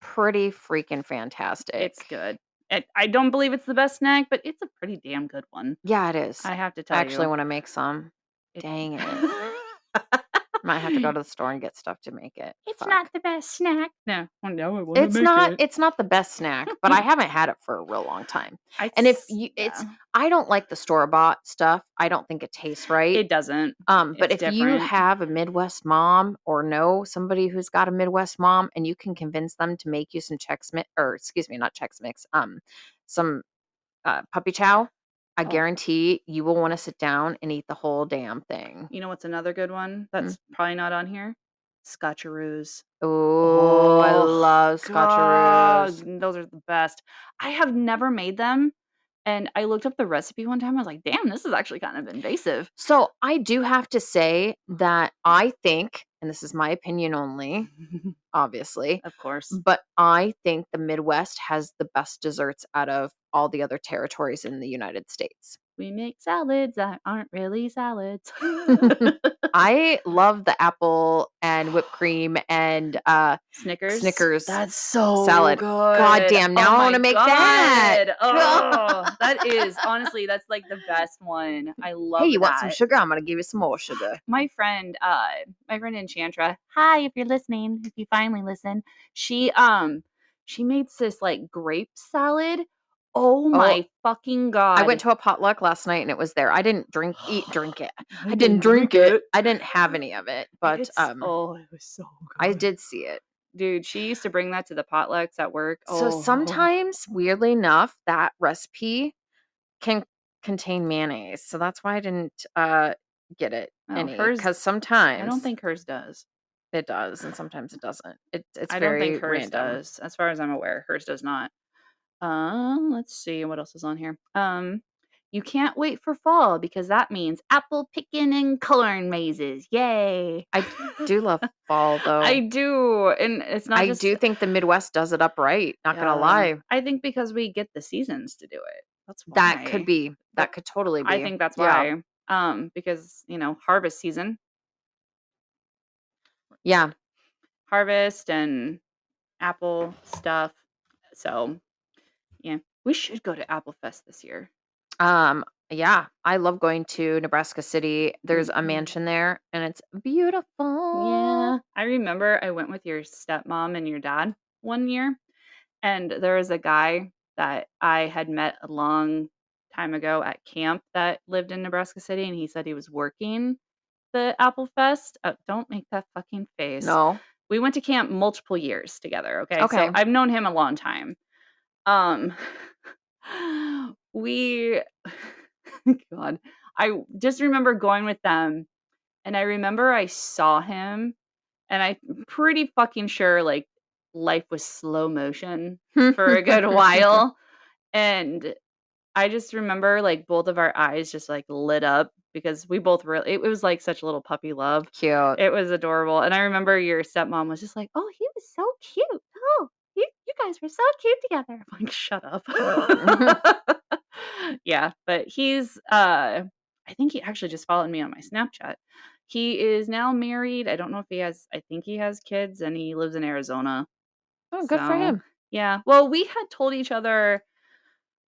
B: pretty freaking fantastic.
A: It's good. It, I don't believe it's the best snack, but it's a pretty damn good one.
B: Yeah, it is.
A: I have to tell you.
B: I actually
A: you.
B: want to make some.
A: It-
B: Dang it. Might have to go to the store and get stuff to make it.
A: it's
B: Fuck.
A: not the best snack. No, well, no, I want to
B: It's not.
A: it.
B: It's not the best snack, but I haven't had it for a real long time.
A: I
B: and if you- it's. I don't like the store bought stuff. I don't think it tastes right.
A: it doesn't.
B: Um, but
A: It's
B: if you have a Midwest mom or know somebody who's got a Midwest mom and you can convince them to make you some Chex Mix, or excuse me, not Chex Mix, um, some uh, puppy chow, I
A: Oh.
B: guarantee you will want to sit down and eat the whole damn thing.
A: You know what's another good one that's
B: Mm.
A: probably not on here? Scotcheroos.
B: Oh, I
A: Oh,
B: love scotcheroos.
A: God, Those are the best. I have never made them. And I looked up the recipe one time. I was like, damn, this is actually kind of invasive.
B: So I do have to say that I think, and this is my opinion only, obviously,
A: of course.
B: but I think the Midwest has the best desserts out of all the other territories in the United States.
A: We make salads that aren't really salads.
B: I love the apple and whipped cream and uh
A: Snickers.
B: Snickers
A: That's so
B: salad.
A: good.
B: God damn, now I wanna make that.
A: Oh, that is honestly that's like the best one. I love.
B: hey, you want some sugar? I'm gonna give you some more sugar.
A: my friend uh my friend enchantra hi if you're listening if you finally listen she um she made this like grape salad oh my fucking god
B: I went to a potluck last night and it was there. I didn't drink eat drink it. I didn't drink it. I didn't have any of it, but
A: It's-
B: um
A: oh it was so good.
B: I did see it.
A: dude she used to bring that to the potlucks at work
B: So
A: Oh.
B: sometimes, weirdly enough, that recipe can contain mayonnaise. So that's why I didn't uh get it
A: Oh,
B: any
A: hers-
B: because sometimes
A: i don't think hers does
B: it does and sometimes it doesn't. It, it's
A: i don't think hers
B: random.
A: does as far as i'm aware hers does not um let's see what else is on here um you can't wait for fall because that means apple picking and corn mazes yay
B: I do love fall though.
A: I do, and it's not.
B: I
A: just,
B: do think the Midwest does it up right. Not gonna lie,
A: I think because we get the seasons to do it. That's why.
B: that could be. That could totally be.
A: I think that's
B: Yeah.
A: why. Um, because you know, harvest season,
B: Yeah,
A: harvest and apple stuff. So, Yeah. We should go to Apple Fest this year.
B: Um, yeah, I love going to Nebraska City. There's a mansion there and it's beautiful. Yeah.
A: I remember I went with your stepmom and your dad one year, and there was a guy that I had met a long time ago at camp that lived in Nebraska City, and he said he was working the Apple Fest. Uh, don't make that fucking face.
B: No.
A: We went to camp multiple years together, okay?
B: Okay.
A: So I've known him a long time. Um we God, I just remember going with them and I remember I saw him and I'm pretty fucking sure like life was slow motion for a good while and I just remember like both of our eyes just like lit up because we both really it was like such a little puppy love.
B: Cute.
A: It was adorable. And I remember your stepmom was just like, "Oh, he was so cute. Oh, guys were so cute together." I'm like, "Shut up." yeah, but he's uh I think he actually just followed me on my Snapchat. He is now married. I don't know if he has I think he has kids and he lives in Arizona.
B: Oh, good for him.
A: yeah. Well, we had told each other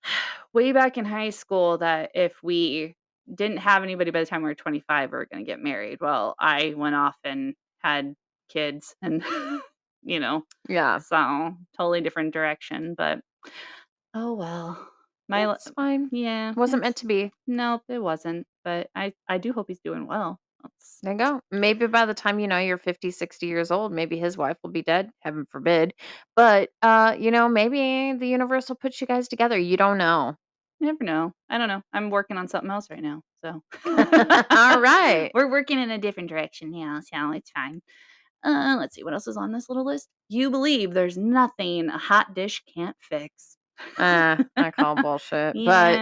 A: way back in high school that if we didn't have anybody by the time we were 25, we were going to get married. Well, I went off and had kids and, you know,
B: Yeah.
A: so totally different direction. But oh well. My,
B: It's fine.
A: yeah.
B: Wasn't meant to be.
A: Nope, it wasn't. But I, I do hope he's doing well. That's,
B: There you go. Maybe by the time you know you're 50, 60 years old, maybe his wife will be dead. Heaven forbid. But uh, you know, maybe the universe will put you guys together. You don't know.
A: you never know. I don't know. I'm working on something else right now. So,
B: All right.
A: We're working in a different direction now, so it's fine. Uh, let's see what else is on this little list. You believe there's nothing a hot dish can't fix.
B: Uh, I call bullshit. But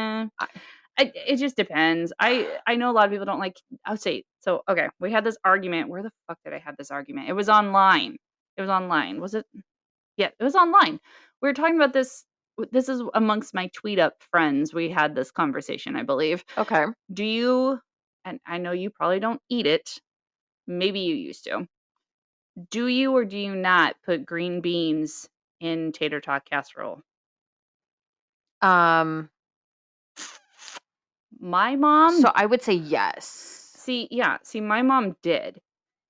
A: I, it just depends. I I know a lot of people don't like. I'll say so. Okay, we had this argument. Where the fuck did I have this argument? It was online. It was online. Was it? Yeah, it was online. We were talking about this. This is amongst my tweet up friends. We had this conversation, I believe
B: okay.
A: do you and I know you probably don't eat it. Maybe you used to. Do you or do you not put green beans in tater tot casserole?
B: Um
A: My mom
B: so I would say yes.
A: see, yeah, see my mom did.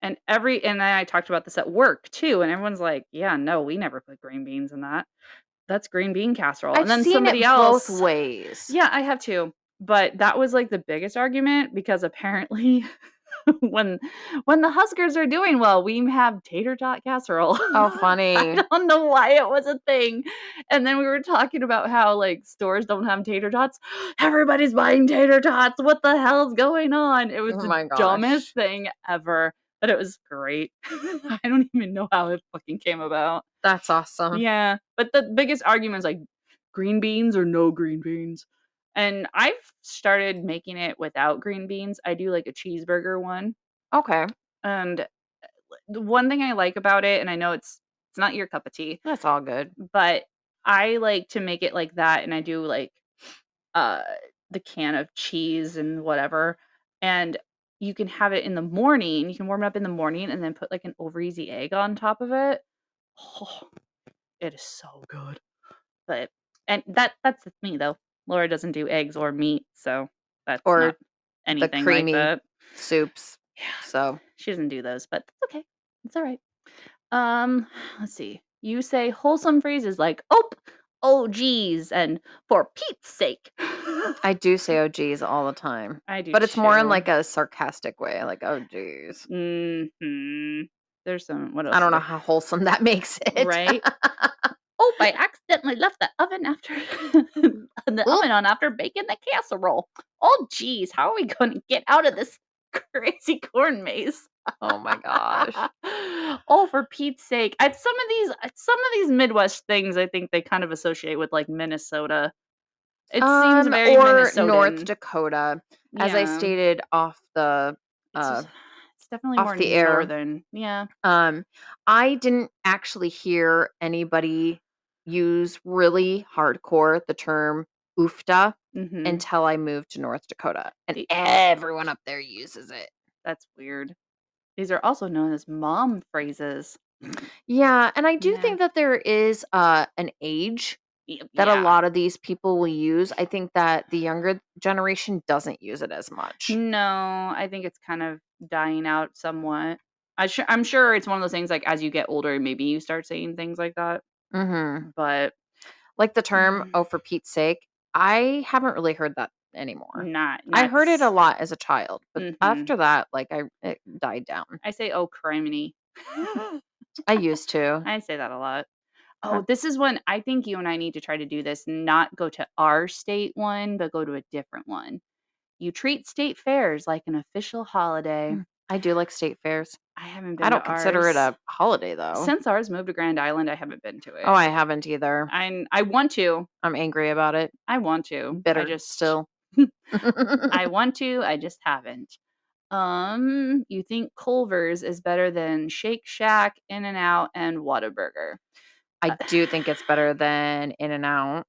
A: And every and then I talked about this at work too, and everyone's like, "Yeah, no, we never put green beans in that. That's green bean casserole."
B: I've
A: and then somebody else
B: both ways.
A: Yeah, I have too. But that was like the biggest argument because apparently when when the Huskers are doing well, we have tater tot casserole.
B: Oh, funny.
A: I don't know why it was a thing. And then we were talking about how like stores don't have tater tots. Everybody's buying tater tots. What the hell's going on? It was
B: Oh
A: the
B: gosh.
A: dumbest thing ever. But it was great. I don't even know how it fucking came about.
B: That's awesome.
A: Yeah, but the biggest argument is like green beans or no green beans. And I've started making it without green beans. I do like a cheeseburger one.
B: Okay.
A: And uh, the one thing I like about it, and I know it's it's not your cup of tea,
B: That's all good.
A: but I like to make it like that and I do like uh the can of cheese and whatever. And you can have it in the morning. You can warm it up in the morning and then put like an over easy egg on top of it. Oh, it is so good. But and that that's me though. Laura doesn't do eggs or meat, so that's
B: Or
A: not anything
B: creamy
A: like that.
B: Soups.
A: Yeah.
B: So
A: She doesn't do those, but that's okay. It's all right. Um, let's see. You say wholesome phrases like "oh, oh, geez," and "for Pete's sake."
B: I do say oh geez all the time.
A: I do,
B: But it's more in like a sarcastic way. Like, oh geez.
A: hmm There's some. What else?
B: I don't know how wholesome that makes it.
A: Right? Oh, I accidentally left the oven after the oven on after baking the casserole. Oh, geez, how are we going to get out of this crazy corn maze?
B: oh my gosh.
A: oh, for Pete's sake! At some of these, at some of these Midwest things, I think they kind of associate with like Minnesota. It seems
B: Um,
A: very
B: or
A: Minnesotan.
B: North Dakota. As I stated off the uh
A: definitely
B: off
A: more
B: the air.
A: northern. Yeah.
B: Um, I didn't actually hear anybody use really hardcore the term oofta
A: hmm
B: until I moved to North Dakota, and everyone up there uses it.
A: That's weird. These are also known as mom phrases.
B: Yeah, and I do
A: Yeah.
B: think that there is uh an age That a lot of these people will use. I think that the younger generation doesn't use it as much.
A: No, I think it's kind of dying out somewhat. I I'm sure it's one of those things, like, as you get older, maybe you start saying things like that,
B: Mhm.
A: but
B: Like the term,
A: Mm.
B: "Oh, for Pete's sake," I haven't really heard that anymore.
A: not
B: I heard it a lot as a child, but
A: Mhm.
B: after that, like, I it died down.
A: I say, "Oh, criminy."
B: I used to.
A: I say that a lot. Oh, this is one I think you and I need to try to do this, not go to our state one, but go to a different one. You treat state fairs like an official holiday.
B: Mm, I do like state fairs.
A: I haven't been
B: I don't consider it a holiday, though.
A: Since ours moved to Grand Island, I haven't been to it.
B: Oh, I haven't either.
A: I'm I want to.
B: I'm angry about it.
A: I want to.
B: Bitter
A: I just
B: still.
A: I want to, I just haven't. Um, you think Culver's is better than Shake Shack, In-N-Out, and Whataburger.
B: I uh, do think it's better than In and Out.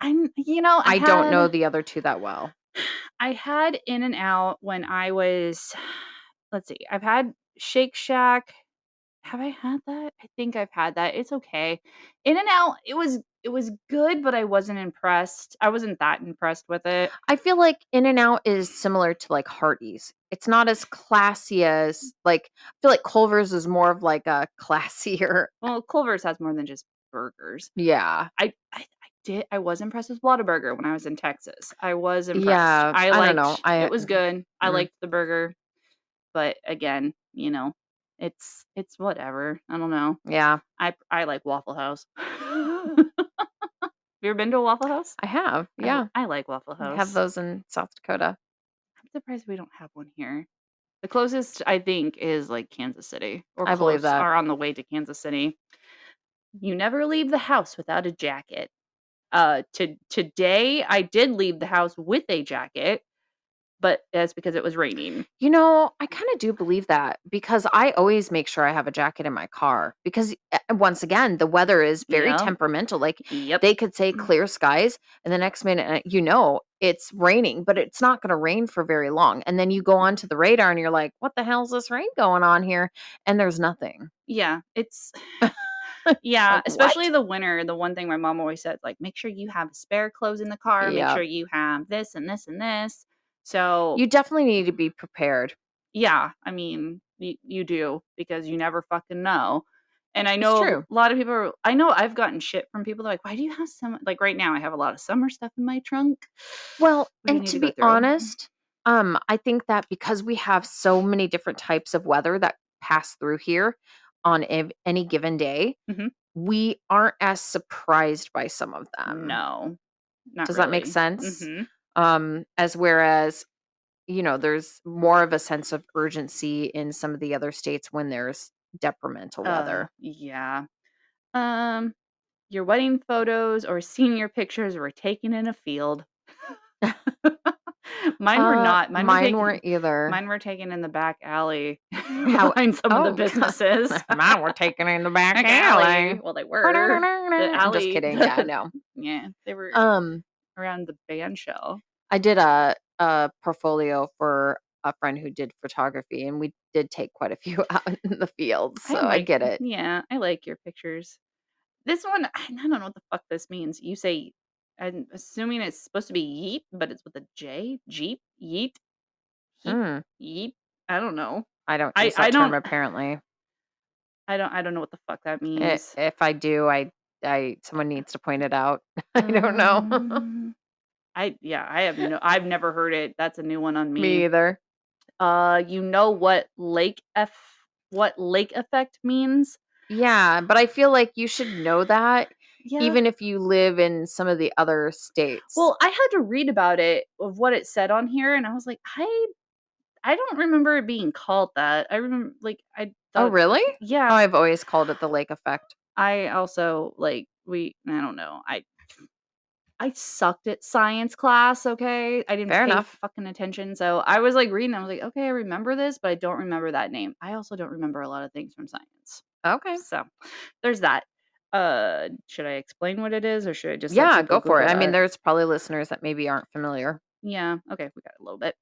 A: I'm you know, I
B: I don't know the other 2 that well.
A: I had In and Out when I was let's see, I've had Shake Shack. Have I had that? I think I've had that. It's okay. In and Out, it was it was good, but I wasn't impressed. I wasn't that impressed with it.
B: I feel like In and Out is similar to, like, Hardee's. It's not as classy as like, I feel like Culver's is more of, like, a classier
A: Well, Culver's has more than just burgers.
B: Yeah.
A: I I I did I was impressed with Whataburger when I was in Texas. I was impressed.
B: Yeah,
A: I
B: I
A: liked
B: don't know. I
A: it was good. I
B: Mhm.
A: liked the burger. But again, you know, it's it's whatever. I don't know.
B: Yeah.
A: I I like Waffle House. You ever been to a Waffle House?
B: I have, yeah.
A: I like Waffle
B: I
A: House.
B: have those in South Dakota.
A: Surprised we don't have one here. The closest, I think, is, like, Kansas City or
B: I believe
A: close
B: that.
A: are on the way to Kansas City. You never leave the house without a jacket. Uh, to today, I did leave the house with a jacket, but that's because it was raining.
B: You know, I kinda do believe that because I always make sure I have a jacket in my car because, eh, once again, the weather is very
A: Yep.
B: temperamental. Like,
A: Yep.
B: they could say clear skies, and the next minute, uh, you know, it's raining, but it's not gonna rain for very long, and then you go onto the radar and you're like, "What the hell is this rain going on here?" And there's nothing.
A: Yeah, it's yeah,
B: Like,
A: especially
B: what?
A: the winter, the one thing my mom always said, like, "Make sure you have spare clothes in the car, make sure you have this and this and this." So
B: You definitely need to be prepared.
A: Yeah, I mean, you you do because you never fucking know. And I know a lot of people are I know I've gotten shit from people, they're like, "Why do you have some" like, right now, I have a lot of summer stuff in my trunk.
B: Well,
A: I
B: and to
A: to
B: be honest, um, I think that because we have so many different types of weather that pass through here on ev any given day,
A: Mhm.
B: we aren't as surprised by some of them.
A: No. Not
B: Does that make
A: really.
B: sense?
A: Mhm.
B: Um, as whereas, you know, there's more of a sense of urgency in some of the other states when there's detrimental
A: Uh,
B: weather.
A: yeah. Um, your wedding photos or senior pictures were taken in a field. Mine were
B: Uh,
A: not. Mine were
B: mine
A: taken
B: weren't either.
A: mine were taken in the back alley behind some of
B: oh,
A: the businesses.
B: Mine were taken in the back
A: Back
B: alley.
A: Well, they were. The
B: I'm just
A: alley
B: kidding. Yeah, no.
A: Yeah, they were
B: Um,
A: around the band shell.
B: I did a a portfolio for a friend who did photography, and we did take quite a few out in the field, so I,
A: like
B: get it.
A: Yeah, I like your pictures. This one, I I don't know what the fuck this means. You say I'm assuming it's supposed to be yeet, but it's with a J? Jeep? Yeet? Heat?
B: Mm,
A: Yeet? I don't know.
B: I don't
A: I
B: use
A: I
B: term
A: don't
B: apparently.
A: I don't I don't know what the fuck that
B: I
A: means.
B: if I do, I I someone needs to point it out. I don't know.
A: Um, I yeah, I have no I've never heard it. That's a new one on
B: Me
A: me.
B: either.
A: Uh, you know what lake f what lake effect means?
B: Yeah, but I feel like you should know that
A: Yeah.
B: even if you live in some of the other states.
A: Well, I had to read about it of what it said on here, and I was like, I I don't remember it being called that. I remember like I
B: oh,
A: thought,
B: really? Oh,
A: yeah.
B: I've always called it the lake effect.
A: I also like we I don't know. I I sucked at science class, okay? I didn't
B: Fair
A: pay
B: enough.
A: fucking attention. So I was like reading, I was like, okay, I remember this, but I don't remember that name. I also don't remember a lot of things from science.
B: Okay.
A: So there's that. Uh should I explain what it is or should I just
B: Yeah, go for it. I mean, there's probably listeners that maybe aren't familiar.
A: Yeah, okay, we got a little bit.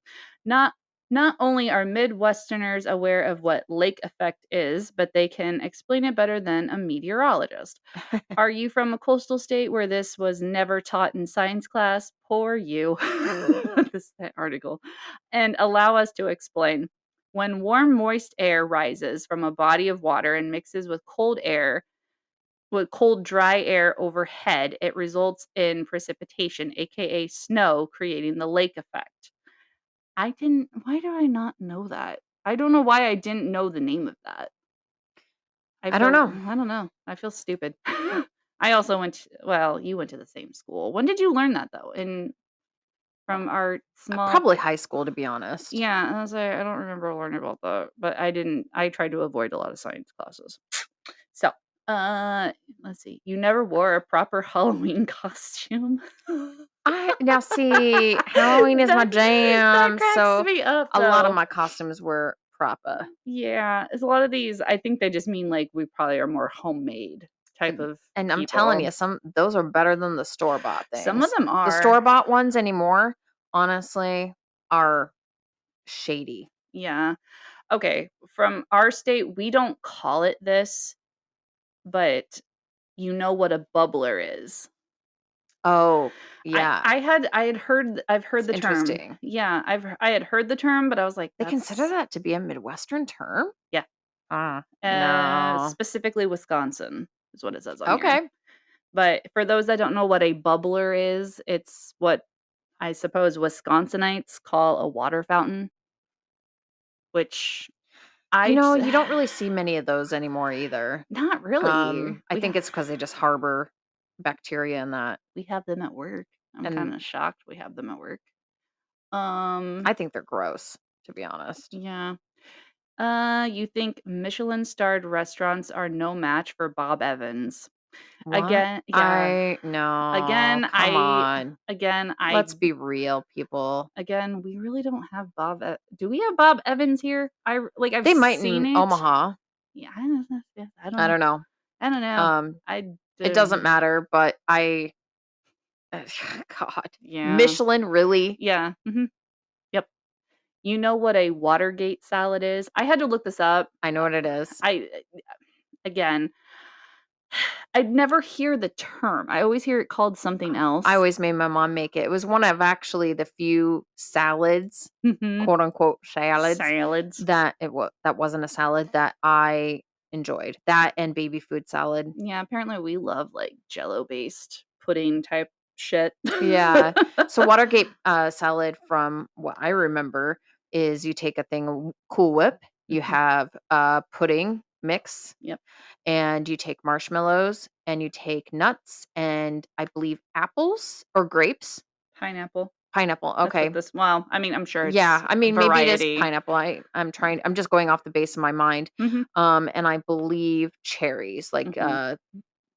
A: Not Not only are Midwesterners aware of what lake effect is, but they can explain it better than a meteorologist. Are you from a coastal state where this was never taught in science class? Poor you. this that article. And allow us to explain. When warm, moist air rises from a body of water and mixes with cold air, with cold, dry air overhead, it results in precipitation, aka snow, creating the lake effect. I didn't why do I not know that? I don't know why I didn't know the name of that. I
B: I don't
A: feel
B: know.
A: I don't know. I feel stupid. I also went to, well, you went to the same school. When did you learn that though? In from our
B: Uh,
A: small
B: Probably high school, to be honest.
A: Yeah, I was like, I don't remember learning about that, but I didn't I tried to avoid a lot of science classes. So, uh, let's see. You never wore a proper Halloween costume.
B: I now see Halloween is my jam, so
A: up.
B: a lot of my costumes were proper.
A: Yeah, it's a lot of these. I think they just mean like we probably are more homemade type of.
B: And I'm telling you, some those are better than the store bought things.
A: some of them are
B: the store bought ones anymore, honestly, are shady.
A: Yeah. Okay. From our state, we don't call it this, but you know what a bubbler is.
B: Oh, yeah.
A: I, had I had heard I've heard the term.
B: interesting.
A: Yeah, I've I had heard the term, but I was like,
B: they consider that to be a Midwestern term?
A: Yeah.
B: Ah,
A: uh,
B: no.
A: specifically Wisconsin is what it says on here.
B: okay.
A: But for those that don't know what a bubbler is, it's what I suppose Wisconsinites call a water fountain, which I
B: you know, you don't really see many of those anymore either.
A: not really.
B: Um, I
A: We
B: think it's because they just harbor bacteria in that.
A: we have them at work. I'm
B: And-
A: kind of shocked we have them at work. Um,
B: I think they're gross, to be honest.
A: yeah. Uh, you think Michelin starred restaurants are no match for Bob Evans?
B: What?
A: Again, yeah.
B: I no.
A: Again,
B: come
A: I-
B: on.
A: Again, I
B: Let's be real, people.
A: again, we really don't have Bob. E- Do we have Bob Evans here? I like I've
B: They might
A: seen
B: in
A: it.
B: Omaha.
A: Yeah, I don't know. I don't.
B: I don't know.
A: I don't know.
B: Um,
A: I.
B: it doesn't matter, but I. God,
A: Yeah.
B: Michelin really?
A: Yeah. hmm Yep. You know what a Watergate salad is? I had to look this up.
B: I know what it is.
A: I again, I'd never hear the term. I always hear it called something else.
B: I always made my mom make it. It was one of actually the few salads,
A: Mhm.
B: quote unquote salads,
A: salads.
B: that it was that wasn't a salad that I enjoyed. That and baby food salad.
A: Yeah, apparently we love like Jello based pudding type shit.
B: Yeah. So Watergate uh, salad, from what I remember, is you take a thing of Cool Whip, you
A: Mhm.
B: have a pudding mix,
A: Yep.
B: and you take marshmallows and you take nuts and I believe apples or grapes,
A: Pineapple.
B: pineapple. Okay.
A: This well, I mean, I'm sure.
B: Yeah, I mean maybe it
A: variety.
B: is pineapple. I I'm trying. I'm just going off the base of my mind.
A: Mhm.
B: Um, and I believe cherries, like
A: Mhm.
B: uh,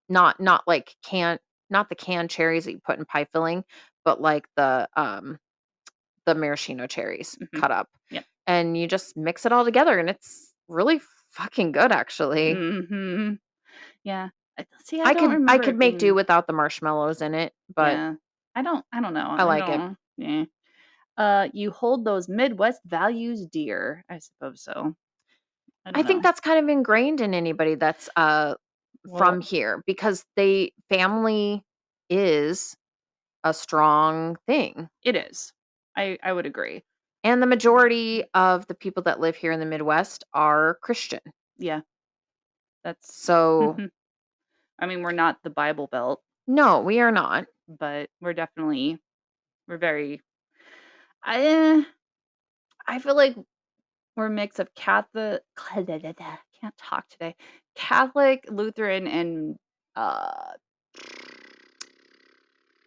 B: not not like can not the canned cherries that you put in pie filling, but like the um the maraschino cherries
A: Mhm.
B: cut up.
A: Yep.
B: And you just mix it all together, and it's really fucking good, actually.
A: Mhm. Yeah. I see. I,
B: I, could I could
A: it
B: make do without the marshmallows in it, but
A: yeah. I don't. I don't know.
B: I like it.
A: don't- Yeah. Uh, you hold those Midwest values dear. I suppose so.
B: I,
A: don't
B: think that's kind of ingrained in anybody that's uh
A: Well-
B: from here because they family is a strong thing.
A: it is. I I would agree.
B: And the majority of the people that live here in the Midwest are Christian.
A: Yeah. That's.
B: So,
A: Mhm. I mean, we're not the Bible Belt,
B: no, we are not.
A: but we're definitely we're very. I I feel like we're a mix of Catholic. Can't talk today. Catholic, Lutheran, and uh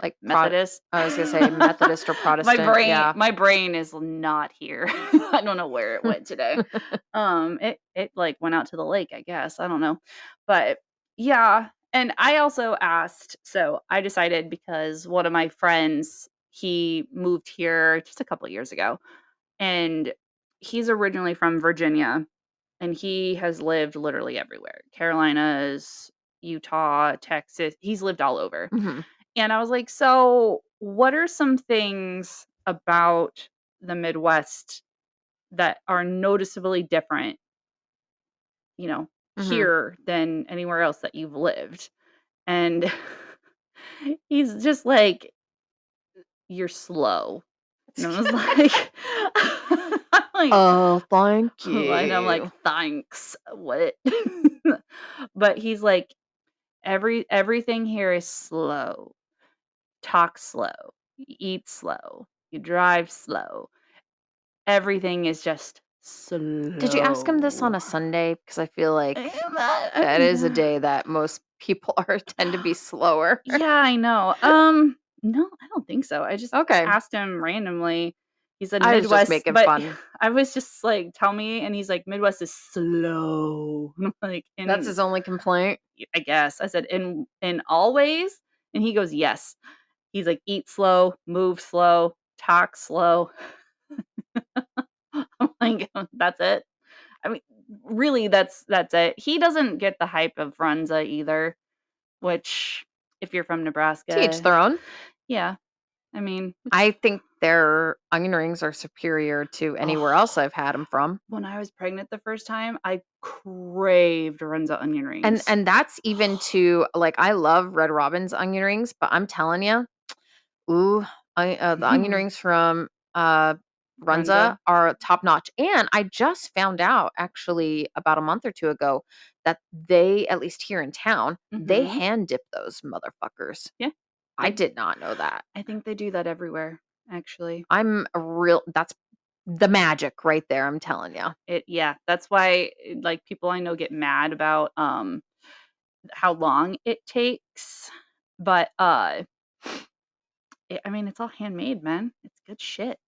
B: Like Pro-
A: Methodist.
B: I was gonna say Methodist or Protestant.
A: my brain,
B: yeah.
A: my brain is not here. I don't know where it went today. um, it it like went out to the lake, I guess. I don't know, but yeah. And I also asked. So I decided because one of my friends he moved here just a couple of years ago, and he's originally from Virginia, and he has lived literally everywhere: Carolinas, Utah, Texas. He's lived all over.
B: Mhm.
A: And I was like, so what are some things about the Midwest that are noticeably different, you know,
B: Mhm.
A: here than anywhere else that you've lived. And he's just like, "You're slow." And I was like like
B: Oh, thank you.
A: and I'm like, "Thanks. What?" But he's like, "Every everything here is slow. Talk slow. You eat slow. You drive slow. Everything is just slow."
B: Did you ask him this on a Sunday? Because I feel like
A: that
B: is a day that most people are tend to be slower.
A: Yeah, I know. Um, no, I don't think so. I just
B: Okay.
A: asked him randomly. He said
B: I was just
A: Midwest,
B: making
A: but
B: fun.
A: I was just like, "Tell me," and he's like, "Midwest is slow." Like, in,
B: That's his only complaint.
A: I guess. I said, "In in all ways," and he goes, "Yes." He's like, "Eat slow, move slow, talk slow." I'm like, "That's it." I mean, really, that's that's it. He doesn't get the hype of Runza either, which, if you're from Nebraska,
B: To each their own.
A: yeah. I mean,
B: I think their onion rings are superior to anywhere else I've had them from.
A: when I was pregnant the first time, I craved Runza onion rings.
B: And and that's even to like I love Red Robin's onion rings, but I'm telling you, ooh, I, uh, the onion rings from uh Runza,
A: Runza.
B: are top notch. And I just found out actually about a month or two ago that they, at least here in town, they
A: Mhm.
B: hand dip those motherfuckers.
A: Yeah.
B: I
A: They-
B: did not know that.
A: I think they do that everywhere, actually.
B: I'm a real that's the magic right there, I'm telling you.
A: It yeah, that's why eh, like people I know get mad about um how long it takes, but uh it, I mean it's all handmade, man. It's good shit.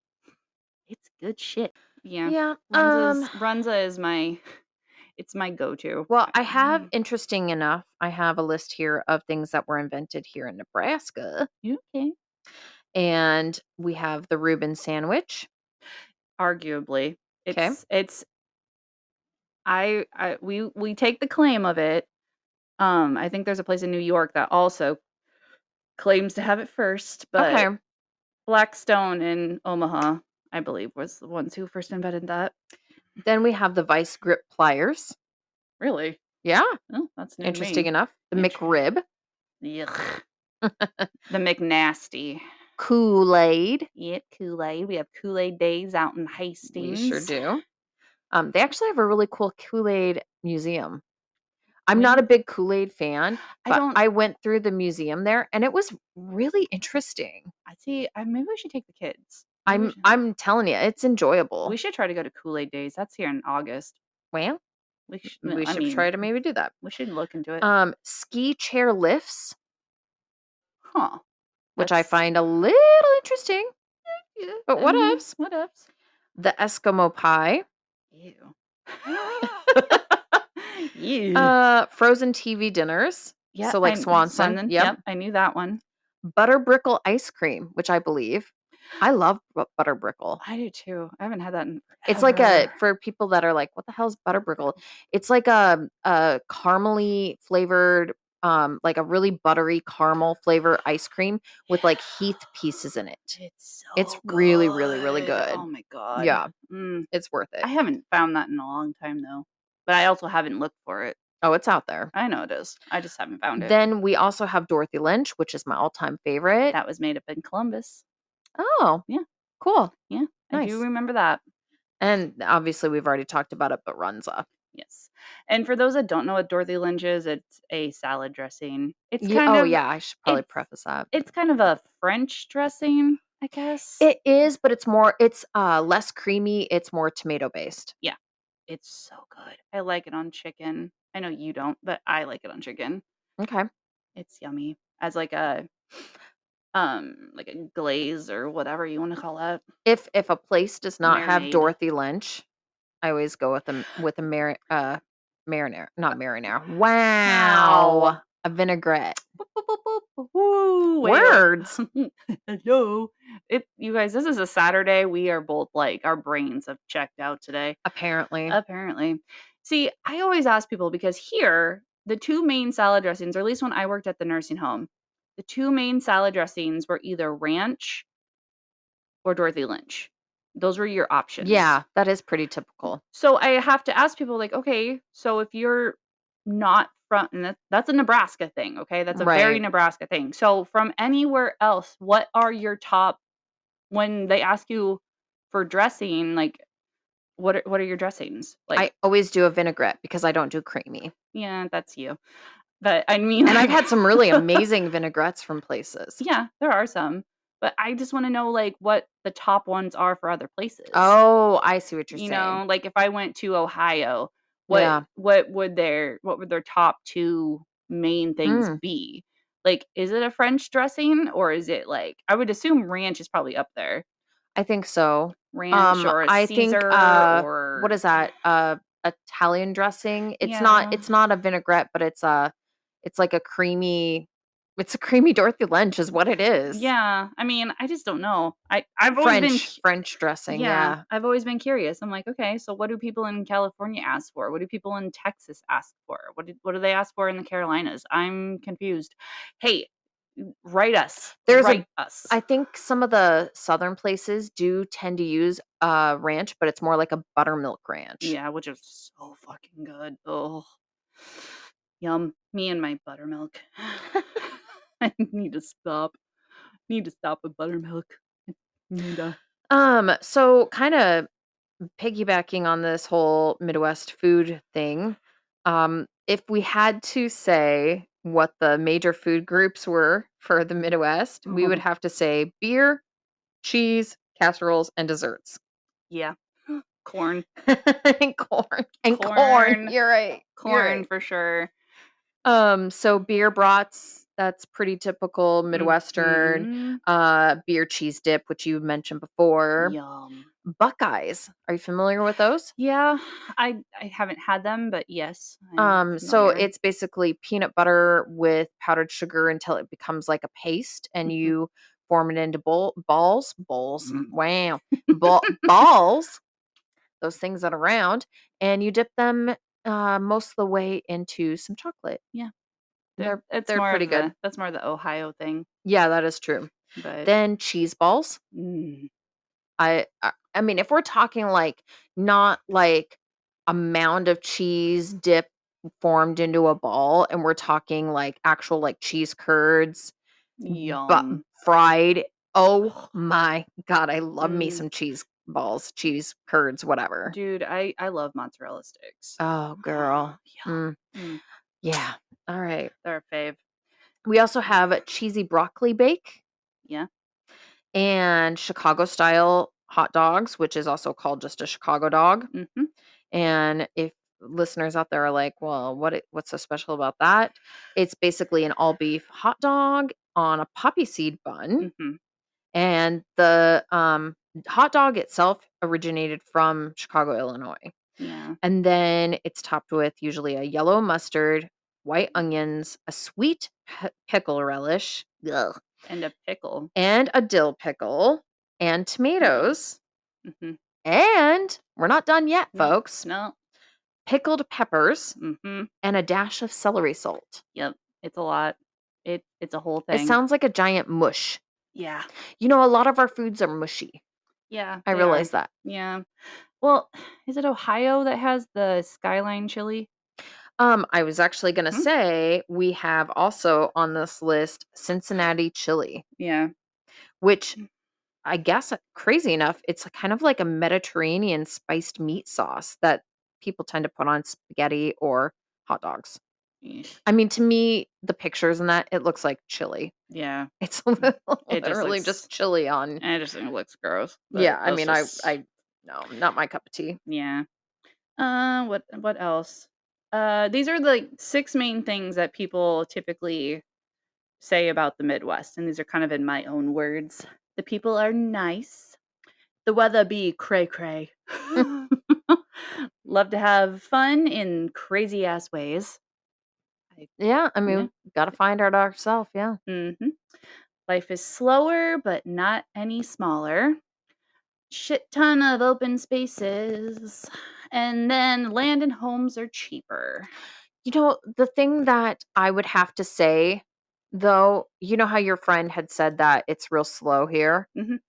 A: It's good shit. Yeah.
B: Yeah.
A: Runza's,
B: Um
A: Runza is my it's my go-to.
B: Well, I have, interesting enough, I have a list here of things that were invented here in Nebraska.
A: Okay?
B: And we have the Reuben sandwich.
A: Arguably. It's
B: 'Kay.
A: it's I I we we take the claim of it. Um I think there's a place in New York that also claims to have it first, but
B: Okay.
A: Blackstone in Omaha, I believe, was the ones who first invented that.
B: Then we have the Vise-Grip pliers.
A: Really?
B: Yeah,
A: Oh, that's new to
B: interesting
A: me.
B: enough. The
A: Inter-
B: McRib,
A: Yuck. the McNasty.
B: Kool-Aid.
A: Yep, Kool-Aid. We have Kool-Aid days out in Hastings.
B: We sure do. Um, they actually have a really cool Kool-Aid museum. I'm not a big Kool-Aid fan,
A: I
B: but
A: don't
B: I went through the museum there and it was really interesting.
A: I see I maybe we should take the kids. Maybe we
B: I'm
A: should-
B: I'm telling you, it's enjoyable.
A: we should try to go to Kool-Aid days. That's here in August.
B: well,
A: We should,
B: we
A: I
B: should
A: mean,
B: try to maybe do that.
A: We should look into it.
B: Um, ski chair lifts,
A: huh.
B: which I
A: That's-
B: find a little interesting.
A: Yeah,
B: but
A: I
B: what
A: mean,
B: ifs?
A: What ifs?
B: The Eskimo pie,
A: Ew. Ew.
B: uh, frozen TV dinners,
A: yeah,
B: so like
A: I kn-
B: Swanson, yep.
A: I knew that one.
B: butter brickle ice cream, which I believe I love bu- butter brickle.
A: I do too. I haven't had that in
B: It's like a for people that are like, what the hell is butter brickle? It's like a a caramely flavored, um, like a really buttery caramel flavor ice cream with like Heath pieces in it.
A: It's so
B: It's really, really, really good.
A: Oh my god.
B: Yeah,
A: Mm,
B: it's worth it.
A: I haven't found that in a long time though. But I also haven't looked for it.
B: Oh, it's out there.
A: I know it is. I just haven't found it.
B: Then we also have Dorothy Lynch, which is my all-time favorite.
A: that was made up in Columbus.
B: Oh,
A: Yeah.
B: cool. Yeah.
A: I
B: Nice.
A: do remember that.
B: And obviously, we've already talked about it, but runs Runza.
A: Yes. And for those that don't know what Dorothy Lynch is, it's a salad dressing. It's
B: Ye-
A: kind
B: oh
A: of
B: yeah, I should probably
A: it's-
B: preface that.
A: it's kind of a French dressing, I guess.
B: It is, but it's more. It's uh less creamy. It's more tomato based.
A: It's so good. I like it on chicken. I know you don't, but I like it on chicken.
B: Okay.
A: It's yummy as like a um like a glaze or whatever you want to call it.
B: If if a place does not have
A: Marinade.
B: Dorothy Lynch, I always go with a with a mar- uh marinara, not marinara. Wow, a vinaigrette.
A: Boop, boop, boop.
B: Words.
A: Hello. It you guys, this is a Saturday. We are both like our brains have checked out today.
B: Apparently,
A: Apparently. See, I always ask people because here, the two main salad dressings, or at least when I worked at the nursing home, the two main salad dressings were either ranch or Dorothy Lynch. Those were your options.
B: Yeah, that is pretty typical.
A: So I have to ask people like, okay, so if you're not from and that, that's a Nebraska thing, okay? That's a very Nebraska thing. So from anywhere else, what are your top when they ask you for dressing, like what are, what are your dressings? Like
B: I always do a vinaigrette because I don't do creamy.
A: yeah, that's you. But I mean
B: And I've had some really amazing vinaigrettes from places.
A: Yeah, there are some. But I just want to know like what the top ones are for other places.
B: Oh, I see what you're
A: you
B: saying.
A: You know, like if I went to Ohio, what
B: Yeah.
A: what would their what would their top two main things
B: Mm.
A: be? Like, is it a French dressing or is it like I would assume ranch is probably up there.
B: I think so.
A: Ranch
B: Um,
A: or a
B: I think,
A: Caesar
B: uh,
A: or
B: What is that? Uh Italian dressing. It's not it's not a vinaigrette, but it's a it's like a creamy it's a creamy Dorothy Lynch is what it is.
A: Yeah, I mean, I just don't know. I I've always been
B: French French dressing,
A: yeah,
B: yeah.
A: I've always been curious. I'm like, okay, so what do people in California ask for? What do people in Texas ask for? What do, what do they ask for in the Carolinas? I'm confused. Hey, write us.
B: There's a-
A: us.
B: I think some of the southern places do tend to use uh ranch, but it's more like a buttermilk ranch.
A: yeah, which is so fucking good. Oh, yum. Me and my buttermilk. I need to stop. Need to stop with buttermilk. Need to.
B: Um, so kind of piggybacking on this whole Midwest food thing, um, if we had to say what the major food groups were for the Midwest, we would
A: Oh.
B: have to say beer, cheese, casseroles, and desserts.
A: Yeah. Corn.
B: and corn. And corn.
A: Corn.
B: You're right. You're
A: Corn
B: right.
A: for sure.
B: Um, so beer brats, that's pretty typical Midwestern.
A: Mhm.
B: Uh, beer cheese dip, which you mentioned before.
A: Yum.
B: Buckeyes. Are you familiar with those?
A: Yeah, I I haven't had them, but yes. I'm
B: Um, so it's basically peanut butter with powdered sugar until it becomes like a paste, and
A: Mhm.
B: you form it into bowl, balls, bowls.
A: Mm.
B: Wow, Ball, balls. Those things that are round, and you dip them uh, most of the way into some chocolate.
A: Yeah.
B: They're
A: it's
B: they're pretty good.
A: the- that's more the Ohio thing,
B: Yeah, that is true.
A: but
B: Then cheese balls.
A: mm,
B: I I I mean, if we're talking like not like a mound of cheese dip formed into a ball, and we're talking like actual like cheese curds, but
A: yum.
B: fried. Oh my god, I love me
A: Mm.
B: some cheese balls, cheese curds, whatever.
A: Dude, I I love mozzarella sticks.
B: Oh, girl. Mm.
A: Mm.
B: Yeah. All right.
A: They're a fave.
B: We also have a cheesy broccoli bake
A: Yeah.
B: and Chicago style hot dogs, which is also called just a Chicago dog.
A: hmm
B: And if listeners out there are like, well, what it- what's so special about that? It's basically an all beef hot dog on a poppy seed bun.
A: hmm
B: And the um, hot dog itself originated from Chicago, Illinois.
A: Yeah.
B: And then it's topped with usually a yellow mustard, white onions, a sweet pi- pickle relish, ugh,
A: And a pickle.
B: and a dill pickle, and tomatoes.
A: hmm
B: And we're not done yet, folks.
A: No.
B: Pickled peppers
A: hmm
B: and a dash of celery salt.
A: Yep. It's a lot. It it's a whole thing.
B: It sounds like a giant mush.
A: yeah.
B: You know, a lot of our foods are mushy.
A: Yeah.
B: I
A: they are.
B: realize that.
A: Yeah. Well, is it Ohio that has the skyline chili?
B: Um, I was actually going to
A: Hmm.
B: say we have also on this list Cincinnati chili,
A: Yeah.
B: which
A: Mm.
B: I guess uh, crazy enough, it's kind of like a Mediterranean spiced meat sauce that people tend to put on spaghetti or hot dogs. I mean, to me, the pictures and that, it looks like chili.
A: Yeah.
B: It's literally
A: looks-
B: just chili on.
A: I just think it looks gross.
B: Yeah, I mean,
A: just-
B: I, I, no, not my cup of tea.
A: Yeah. Uh what what else? Uh these are the six main things that people typically say about the Midwest and these are kind of in my own words. The people are nice. The weather be cray cray. Love to have fun in crazy ass ways.
B: Yeah, I mean,
A: Yeah.
B: got to find our dark self. Yeah.
A: Mhm. Life is slower but not any smaller. Shit ton of open spaces. And then land and homes are cheaper.
B: You know, the thing that I would have to say, though, you know how your friend had said that it's real slow here?
A: Mhm.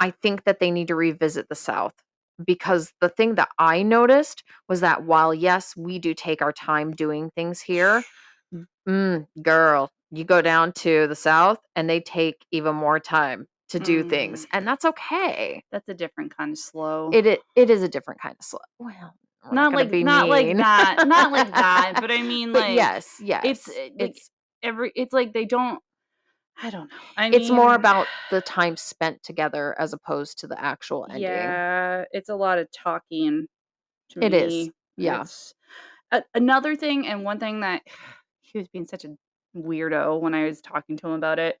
B: I think that they need to revisit the South because the thing that I noticed was that while yes, we do take our time doing things here, mm, girl, you go down to the South and they take even more time to do things,
A: Mm.
B: and that's okay.
A: That's a different kind of slow.
B: It it, it is a different kind of slow. Well,
A: not like
B: be
A: not like that. Not like that. But I mean
B: But
A: like
B: yes, yes,
A: it's like
B: it's
A: every it's like they don't I don't know. I
B: it's more about the time spent together as opposed to the actual ending.
A: Yeah, it's a lot of talking to
B: It is,
A: me.
B: yeah.
A: It's a- another thing and one thing that he was being such a weirdo when I was talking to him about it.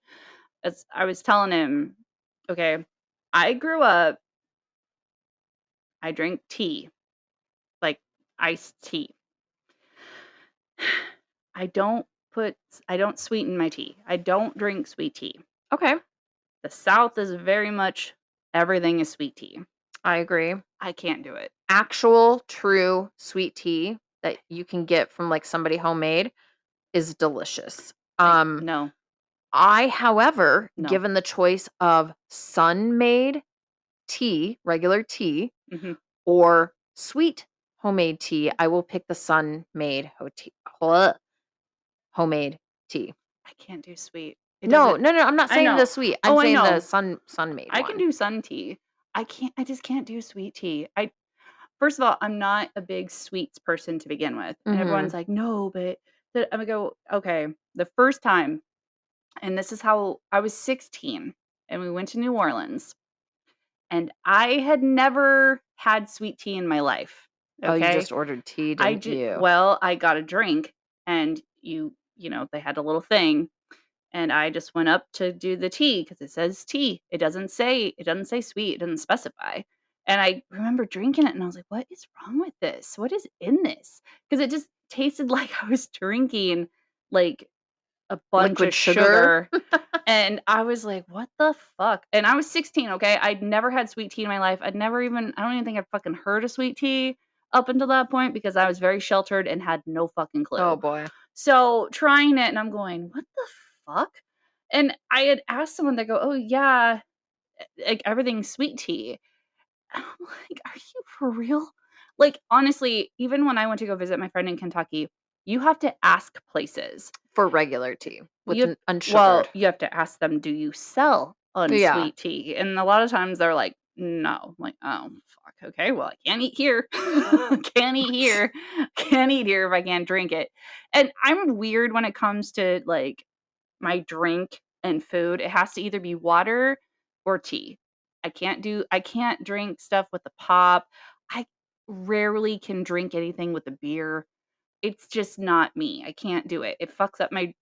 A: As I was telling him, okay, I grew up I drink tea, like iced tea. I don't put I don't sweeten my tea. I don't drink sweet tea.
B: Okay,
A: The South is very much everything is sweet tea.
B: I agree.
A: I can't do it.
B: Actual true sweet tea that you can get from like somebody homemade is delicious. Um
A: no.
B: I, however,
A: No.
B: given the choice of sun-made tea, regular tea,
A: hmm
B: or sweet homemade tea, I will pick the sun-made ho- tea, ho- homemade tea.
A: I can't do sweet. It
B: No, no, no. I'm not saying the sweet. I'm
A: Oh,
B: saying the sun sun-made.
A: I can do sun tea. I can't. I just can't do sweet tea. I first of all, I'm not a big sweets person to begin with, and
B: Mhm.
A: everyone's like, "No," but I'm gonna go. Okay, the first time, and this is how I was 16, and we went to New Orleans, and I had never had sweet tea in my life.
B: Oh, you just ordered tea, didn't
A: I did.
B: you?
A: Well, I got a drink, and you, you know, they had a little thing, and I just went up to do the tea because it says tea. It doesn't say it doesn't say sweet. It doesn't specify. And I remember drinking it, and I was like, "What is wrong with this? What is in this?" Because it just tasted like I was drinking like a bunch
B: Liquid
A: of
B: sugar?
A: sugar. and I was like, "What the fuck?" And I was 16. Okay, I'd never had sweet tea in my life. I'd never even. I don't even think I'd fucking heard of sweet tea up until that point because I was very sheltered and had no fucking oh, clue.
B: oh boy.
A: So trying it, and I'm going, what the fuck? And I had asked someone, they go, oh yeah, like everything's sweet tea. And I'm like, are you for real? Like honestly, even when I went to go visit my friend in Kentucky, you have to ask places.
B: For regular tea with
A: You-
B: an unsugared.
A: Well, you have to ask them, do you sell unsweet
B: Yeah.
A: tea? And a lot of times they're like, no. I'm like, oh fuck, okay, well I can't eat here. can't eat here. Can't eat here if I can't drink it. And I'm weird when it comes to like my drink and food. It has to either be water or tea. I can't do I can't drink stuff with the pop. I rarely can drink anything with a beer. It's just not me. I can't do it. It fucks up my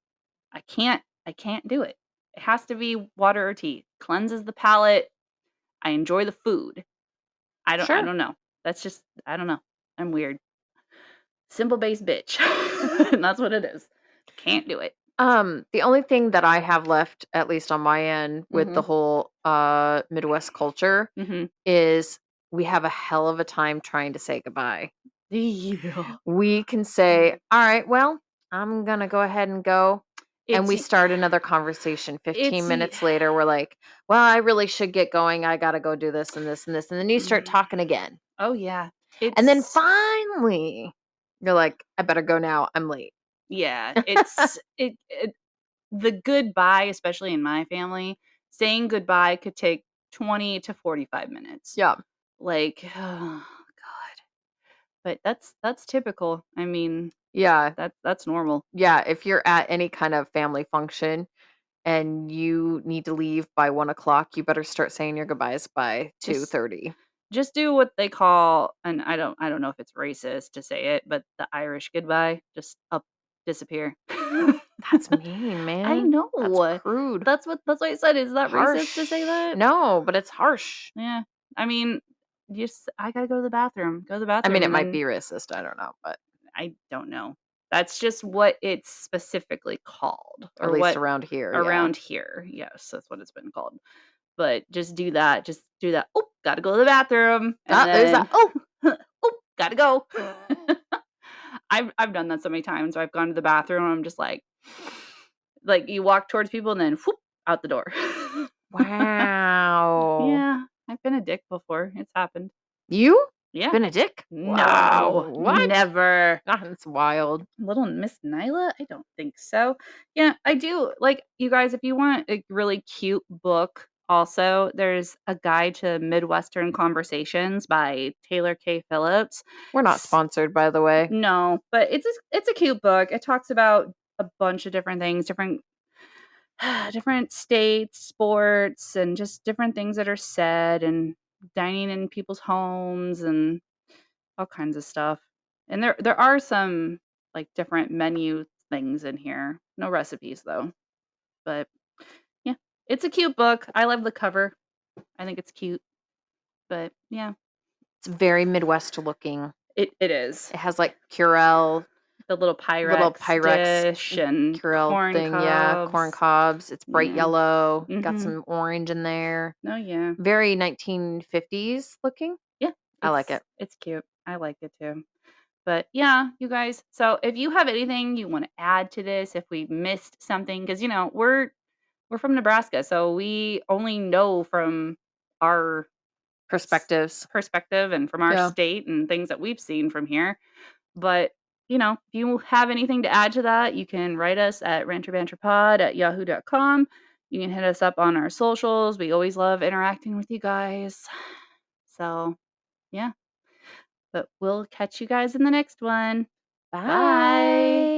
A: I can't I can't do it. It has to be water or tea. Cleanses the palate. I enjoy the food. I don't I don't know. That's just I don't know. I'm weird. Simple based bitch. and that's what it is. Can't do it.
B: Um, the only thing that I have left, at least on my end, with the
A: Mhm.
B: whole uh Midwest culture
A: hmm
B: is we have a hell of a time trying to say goodbye.
A: Yeah.
B: We can say, All right, well, I'm gonna go ahead and go. and we start another conversation 15 minutes later. We're like, Well, I really should get going. I gotta go do this and this and this. And then you start
A: Mhm.
B: talking again.
A: Oh yeah.
B: And then finally you're like, I better go now. I'm late.
A: Yeah, it's it, it the goodbye, especially in my family, saying goodbye could take 20 to 45 minutes.
B: Yeah.
A: Like. But that's that's typical. I mean,
B: Yeah.
A: that that's normal.
B: Yeah. If you're at any kind of family function and you need to leave by one o'clock, you better start saying your goodbyes by two
A: Just-
B: thirty.
A: Just do what they call and I don't I don't know if it's racist to say it, but the Irish goodbye, just up disappear.
B: That's mean, man.
A: I know.
B: That's crude.
A: That's what that's what I said. Is that racist to say that?
B: No, but it's harsh.
A: Yeah. I mean, just I gotta go to the bathroom. Go to the bathroom.
B: I mean, it might be racist. I don't know, but
A: I don't know. That's just what it's specifically called,
B: at least
A: what
B: around here. yeah.
A: around here. Yes, that's what it's been called. But just do that. Just do that. Oh, gotta go to the bathroom. and
B: Ah, there's that.
A: Oh, oh, gotta go. I've I've done that so many times. Where I've gone to the bathroom. And I'm just like, like you walk towards people and then whoop out the door.
B: Wow.
A: Yeah, I've been a dick before. It's happened.
B: You?
A: Yeah.
B: Been a dick?
A: no,
B: Wow. What?
A: never.
B: God, that's wild.
A: Little Miss Nyla? I don't think so. Yeah, I do. Like, you guys, if you want a really cute book, also, there's a guide to Midwestern conversations by Taylor Kay Phillips.
B: We're not sponsored, by the way.
A: No, but it's a, it's a cute book. It talks about a bunch of different things, different different states, sports, and just different things that are said, and dining in people's homes, and all kinds of stuff. And there there are some like different menu things in here. No recipes though. But yeah, it's a cute book. I love the cover. I think it's cute. But yeah,
B: It's very Midwest looking.
A: it, it is.
B: It has like Corelle,
A: The little Pyrex,
B: Little Pyrex
A: and
B: Corelle
A: corn
B: thing. Yeah, corn
A: cobs.
B: cobs. It's bright
A: Yeah.
B: yellow. Got
A: Mhm.
B: some orange in there.
A: Oh yeah.
B: Very 1950s looking.
A: Yeah.
B: I like it.
A: It's cute. I like it too. But yeah, you guys. So if you have anything you want to add to this, if we missed something, because you know we're we're from Nebraska, so we only know from our
B: Perspectives.
A: perspective and from our
B: Yeah.
A: state and things that we've seen from here. But you know, if you have anything to add to that, you can write us at ranterbanterpod at yahoo.com. You can hit us up on our socials. We always love interacting with you guys. So, yeah. But we'll catch you guys in the next one.
B: Bye.